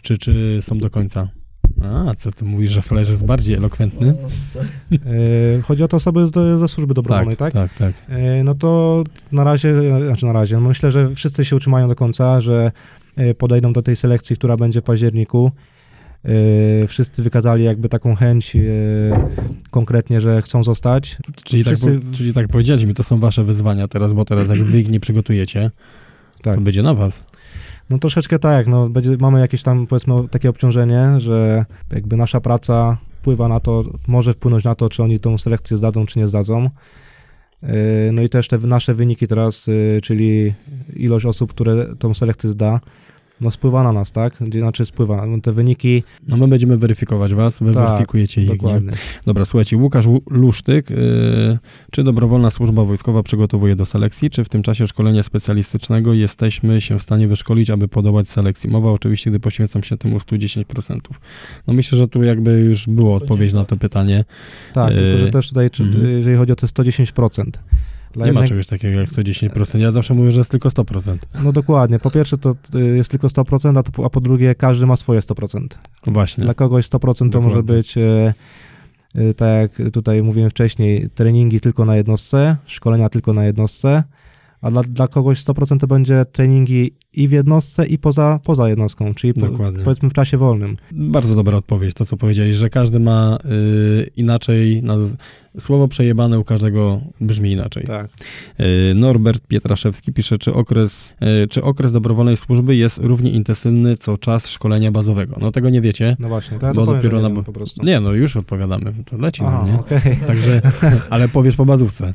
Czy, czy są do końca? A, co ty mówisz, że Flerz jest bardziej elokwentny?
E, Chodzi o te osoby z- ze służby dobrowolnej, tak?
tak, tak.
E, No to na razie, znaczy na razie, no myślę, że wszyscy się utrzymają do końca, że e, podejdą do tej selekcji, która będzie w październiku. E, Wszyscy wykazali jakby taką chęć e, konkretnie, że chcą zostać.
Czyli, tak,
Wszyscy-
po, czyli tak powiedzieliśmy, to są wasze wyzwania teraz, bo teraz jak wy ich nie przygotujecie,
Tak.
to będzie na was.
No troszeczkę tak, no będzie, mamy jakieś tam powiedzmy takie obciążenie, że jakby nasza praca wpływa na to, może wpłynąć na to, czy oni tą selekcję zdadzą, czy nie zdadzą. Yy, No i też te nasze wyniki teraz, yy, czyli ilość osób, które tą selekcję zda, no spływa na nas, tak? Znaczy spływa, no te wyniki,
No my będziemy weryfikować was, wy
Tak,
weryfikujecie ich. Nie?
dokładnie.
Dobra, słuchajcie, Łukasz Łu- Lusztyk, yy, czy dobrowolna służba wojskowa przygotowuje do selekcji, czy w tym czasie szkolenia specjalistycznego jesteśmy się w stanie wyszkolić, aby podobać selekcji? Mowa oczywiście, gdy poświęcam się temu 110%. No myślę, że tu jakby już było odpowiedź na to pytanie.
Tak, tylko że
Yy,
też tutaj, czy,
mhm.
jeżeli chodzi o te 110%. Dla
Nie ma
jednego-
czegoś takiego jak 110%. Ja zawsze mówię, że jest tylko 100%.
No dokładnie, po pierwsze to jest tylko 100%, a, to, po- a po drugie każdy ma swoje 100%.
Właśnie.
Dla kogoś 100% to może
Dokładnie.
być, e, e, tak jak tutaj mówiłem wcześniej, treningi tylko na jednostce, szkolenia tylko na jednostce, a dla, dla kogoś 100% to będzie treningi i w jednostce, i poza, poza jednostką, czyli po, powiedzmy w czasie wolnym.
Bardzo dobra odpowiedź, to co powiedziałeś, że każdy ma y, inaczej, słowo przejebane u każdego brzmi inaczej.
Tak.
Y, Norbert Pietraszewski pisze, czy okres, y, czy okres dobrowolnej służby jest równie intensywny co czas szkolenia bazowego. No tego nie wiecie.
No właśnie, to ja
Bo
to powiem,
dopiero na
nie
bo-
wiem po prostu.
Nie, no już odpowiadamy, to leci
Aha,
nam, nie?
okej.
Także, ale powiesz po bazówce.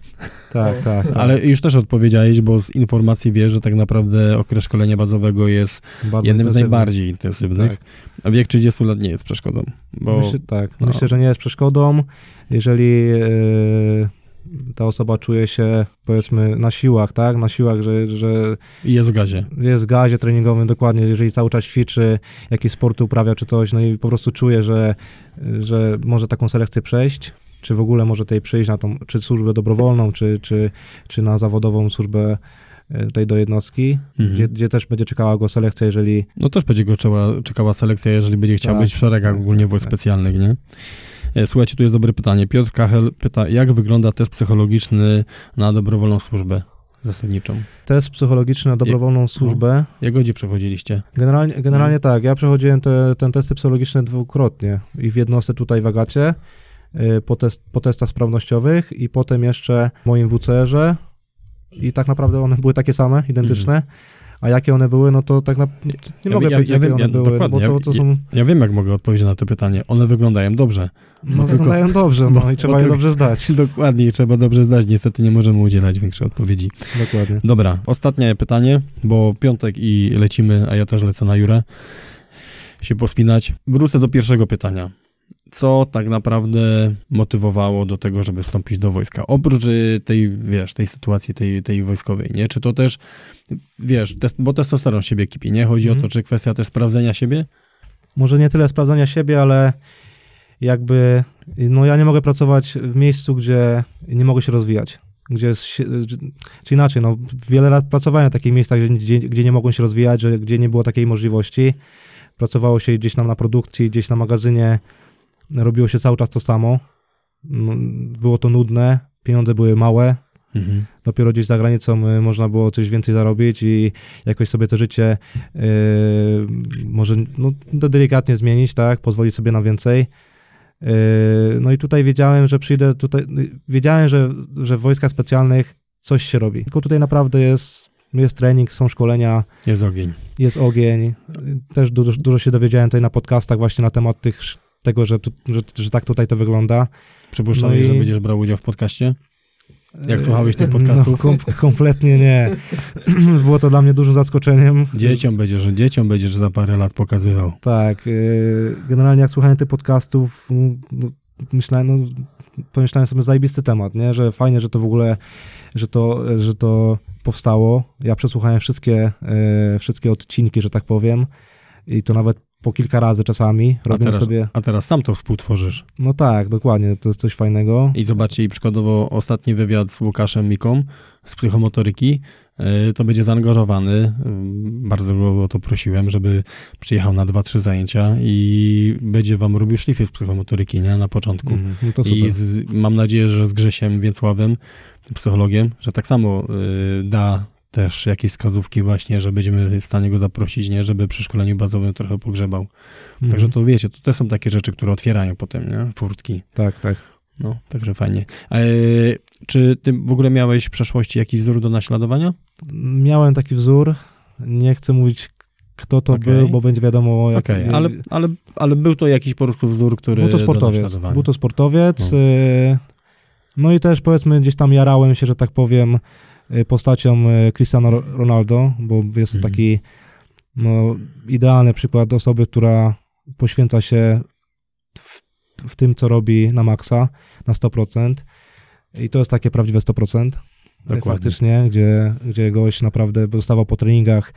Tak, tak. tak.
Ale już też odpowiedziałeś, bo z informacji wiesz, że tak naprawdę okres szkolenia bazowego jest
Bardzo
jednym z
intensywny.
najbardziej intensywnych.
Tak.
A wiek 30 lat nie jest przeszkodą. Bo
Myślę, tak,
no.
myślę, że nie jest przeszkodą. Jeżeli e, ta osoba czuje się, powiedzmy, na siłach, tak, na siłach, że, że
jest w gazie.
jest w gazie treningowym, dokładnie, jeżeli cały czas ćwiczy, jakieś sporty uprawia czy coś, no i po prostu czuje, że, że może taką selekcję przejść, czy w ogóle może tej przejść na tą, czy służbę dobrowolną, czy, czy, czy na zawodową służbę e, tej do jednostki,
Mhm.
gdzie, gdzie też będzie czekała go selekcja, jeżeli
No też będzie go czekała, czekała selekcja, jeżeli będzie chciał
Tak,
być w szeregach
tak,
ogólnie
tak,
wojsk
tak.
specjalnych, nie? E, Słuchajcie, tu jest dobre pytanie. Piotr Kachel pyta, jak wygląda test psychologiczny na dobrowolną służbę zasadniczą?
test psychologiczny na dobrowolną służbę,
Jak gdzie przechodziliście?
Generalnie, generalnie tak, ja przechodziłem te, ten testy psychologiczne dwukrotnie i w jednostce tutaj w Agacie, y, po, test, po testach sprawnościowych i potem jeszcze w moim WCR-ze i tak naprawdę one były takie same, identyczne, a jakie one były, no to tak na, nie,
Ja
mogę
ja-
powiedzieć,
ja
jakie
wiem,
one były, no bo to,
ja-
to są,
Ja wiem, jak mogę odpowiedzieć na to pytanie. One wyglądają dobrze.
no
tylko-
wyglądają dobrze,
bo-
no i trzeba je dobrze zdać.
Dokładnie, trzeba dobrze zdać. Niestety nie możemy udzielać większej odpowiedzi.
Dokładnie.
Dobra, ostatnie pytanie, bo piątek i lecimy, a ja też lecę na Jurę się pospinać. Wrócę do pierwszego pytania. Co tak naprawdę motywowało do tego, żeby wstąpić do wojska? Oprócz y, tej, wiesz, tej sytuacji tej, tej wojskowej, nie? Czy to też, wiesz, test, bo testosteron siebie kipi, nie? Chodzi o
Mhm.
to, czy kwestia też sprawdzenia siebie?
Może nie tyle sprawdzania siebie, ale jakby, no ja nie mogę pracować w miejscu, gdzie nie mogę się rozwijać. Gdzie jest, czy inaczej, no wiele lat pracowałem w takich miejscach, gdzie, gdzie, gdzie nie mogłem się rozwijać, że, gdzie nie było takiej możliwości. Pracowało się gdzieś tam na produkcji, gdzieś na magazynie, robiło się cały czas to samo. No, było to nudne, pieniądze były małe,
Mhm.
dopiero gdzieś za granicą y, można było coś więcej zarobić i jakoś sobie to życie y, może no, delikatnie zmienić, tak, pozwolić sobie na więcej. Y, no i tutaj wiedziałem, że przyjdę tutaj, y, wiedziałem, że, że w wojskach specjalnych coś się robi. Tylko tutaj naprawdę jest jest trening, są szkolenia,
Jest ogień.
jest ogień. Też dużo, dużo się dowiedziałem tutaj na podcastach właśnie na temat tych, tego, że, tu, że, że tak tutaj to wygląda.
Przypuszczałeś,
No i-
że będziesz brał udział w podcaście? Jak słuchałeś tych podcastów?
No, kom, kompletnie nie. Było to dla mnie dużym zaskoczeniem.
Dzieciom będziesz, dzieciom będziesz za parę lat pokazywał.
Tak. y, Generalnie jak słuchałem tych podcastów, no, myślałem, no, pomyślałem sobie zajebisty temat, nie? Że fajnie, że to w ogóle, że to, że to powstało. Ja przesłuchałem wszystkie, y, wszystkie odcinki, że tak powiem. I to nawet po kilka razy czasami.
A
Robię
teraz,
sobie.
a teraz sam to współtworzysz.
No tak, dokładnie, to jest coś fajnego.
I zobaczcie, i przykładowo ostatni wywiad z Łukaszem Miką z psychomotoryki, y, to będzie zaangażowany. y, Bardzo go o to prosiłem, żeby przyjechał na dwa, trzy zajęcia i będzie wam robił szlify z psychomotoryki, nie? Na początku.
Mhm, No.
I z, mam nadzieję, że z Grzesiem Więcławem, psychologiem, że tak samo y, da też jakieś wskazówki właśnie, że będziemy w stanie go zaprosić, nie? Żeby przy szkoleniu bazowym trochę pogrzebał.
Mhm.
Także to wiecie, to też są takie rzeczy, które otwierają potem, nie? Furtki.
Tak, tak.
No, także fajnie. E, czy ty w ogóle miałeś w przeszłości jakiś wzór do naśladowania?
Miałem taki wzór, nie chcę mówić kto to
Okej.
był, bo będzie wiadomo jak...
Okej, ale, ale, ale był to jakiś po prostu wzór, który
Był to sportowiec, był to sportowiec.
No.
y, No i też powiedzmy gdzieś tam jarałem się, że tak powiem, postacią y, Cristiano Ro- Ronaldo, bo jest to
Mhm.
taki no, idealny przykład osoby, która poświęca się w, w tym, co robi na maksa, na 100%. I to jest takie prawdziwe 100%.
Dokładnie.
Faktycznie, gdzie, gdzie gość naprawdę dostawał po treningach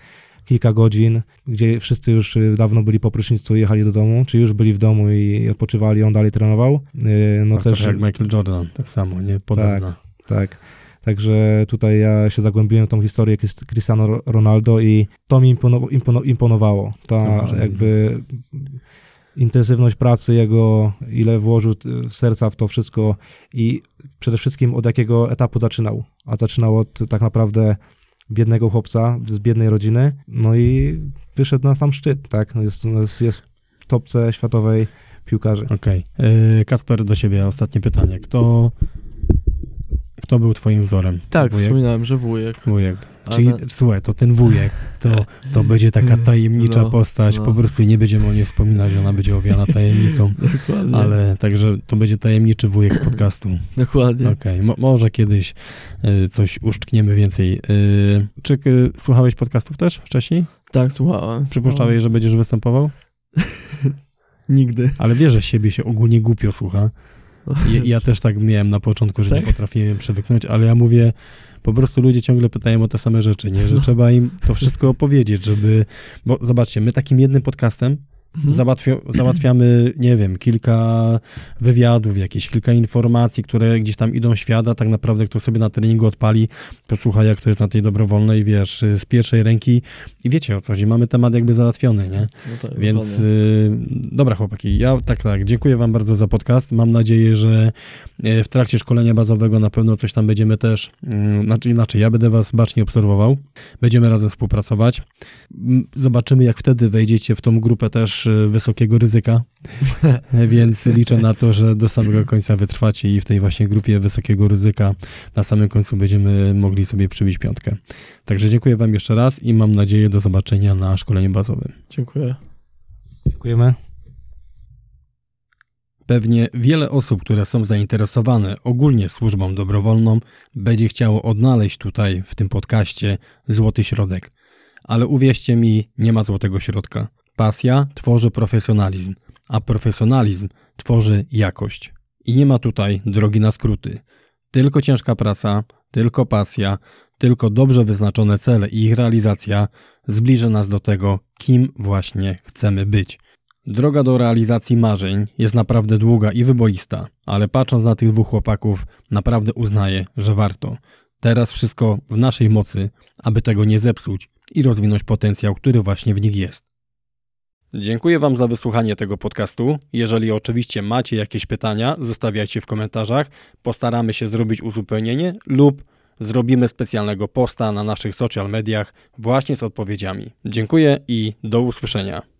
kilka godzin, gdzie wszyscy już y, dawno byli po prysznicu i jechali do domu, czy już byli w domu i odpoczywali, on dalej trenował. Y, No
tak,
też,
jak Michael Jordan, tak samo, nie? Podobna.
tak. Także tutaj ja się zagłębiłem w tą historię Crist- Cristiano Ro- Ronaldo i to mi impono, impono, imponowało. Ta jakby intensywność pracy jego, ile włożył serca w to wszystko i przede wszystkim od jakiego etapu zaczynał. A zaczynał od tak naprawdę biednego chłopca z biednej rodziny, no i wyszedł na sam szczyt, tak? No Jest, no jest, jest w topce światowej piłkarzy.
Okej. E, Kasper, do ciebie ostatnie pytanie. Kto, kto był twoim wzorem?
Tak,
Wujek?
wspominałem, że wujek.
Wujek.
Ale-
Czyli słuchaj, to ten wujek, to, to będzie taka tajemnicza
No,
postać.
no.
Po prostu nie będziemy o niej wspominać, ona będzie owiana tajemnicą.
Dokładnie.
Ale także to będzie tajemniczy wujek z podcastu.
Dokładnie.
Okej, mo- może kiedyś y, coś uszczkniemy więcej. Y, czy y, słuchałeś podcastów też wcześniej?
Tak, słuchałem.
Przypuszczałeś, że będziesz występował?
Nigdy.
Ale wiesz, że siebie się ogólnie głupio słucha. Ja, ja też tak miałem na początku, że nie
Tak?
potrafiłem przywyknąć, ale ja mówię, po prostu ludzie ciągle pytają o te same rzeczy, nie? Że
No.
trzeba im to wszystko opowiedzieć, żeby... Bo zobaczcie, my takim jednym podcastem
Mhm.
załatwia, załatwiamy, nie wiem, kilka wywiadów, jakieś kilka informacji, które gdzieś tam idą w świat, a tak naprawdę kto sobie na treningu odpali, posłucha jak to jest na tej dobrowolnej, wiesz, z pierwszej ręki i wiecie o co chodzi, mamy temat jakby załatwiony, nie?
No tak,
Więc y, dobra chłopaki, ja tak, tak, dziękuję wam bardzo za podcast. Mam nadzieję, że y, w trakcie szkolenia bazowego na pewno coś tam będziemy też, y, znaczy inaczej, ja będę was bacznie obserwował, będziemy razem współpracować. Zobaczymy, jak wtedy wejdziecie w tą grupę też wysokiego ryzyka, więc liczę na to, że do samego końca wytrwacie i w tej właśnie grupie wysokiego ryzyka na samym końcu będziemy mogli sobie przybić piątkę. Także dziękuję wam jeszcze raz i mam nadzieję do zobaczenia na szkoleniu bazowym.
Dziękuję.
Dziękujemy.
Pewnie wiele osób, które są zainteresowane ogólnie służbą dobrowolną, będzie chciało odnaleźć tutaj, w tym podcaście, złoty środek. Ale uwierzcie mi, nie ma złotego środka. Pasja tworzy profesjonalizm, a profesjonalizm tworzy jakość. I nie ma tutaj drogi na skróty. Tylko ciężka praca, tylko pasja, tylko dobrze wyznaczone cele i ich realizacja zbliży nas do tego, kim właśnie chcemy być. Droga do realizacji marzeń jest naprawdę długa i wyboista, ale patrząc na tych dwóch chłopaków, naprawdę uznaję, że warto. Teraz wszystko w naszej mocy, aby tego nie zepsuć i rozwinąć potencjał, który właśnie w nich jest. Dziękuję Wam za wysłuchanie tego podcastu. Jeżeli oczywiście macie jakieś pytania, zostawiajcie w komentarzach. Postaramy się zrobić uzupełnienie lub zrobimy specjalnego posta na naszych social mediach właśnie z odpowiedziami. Dziękuję i do usłyszenia.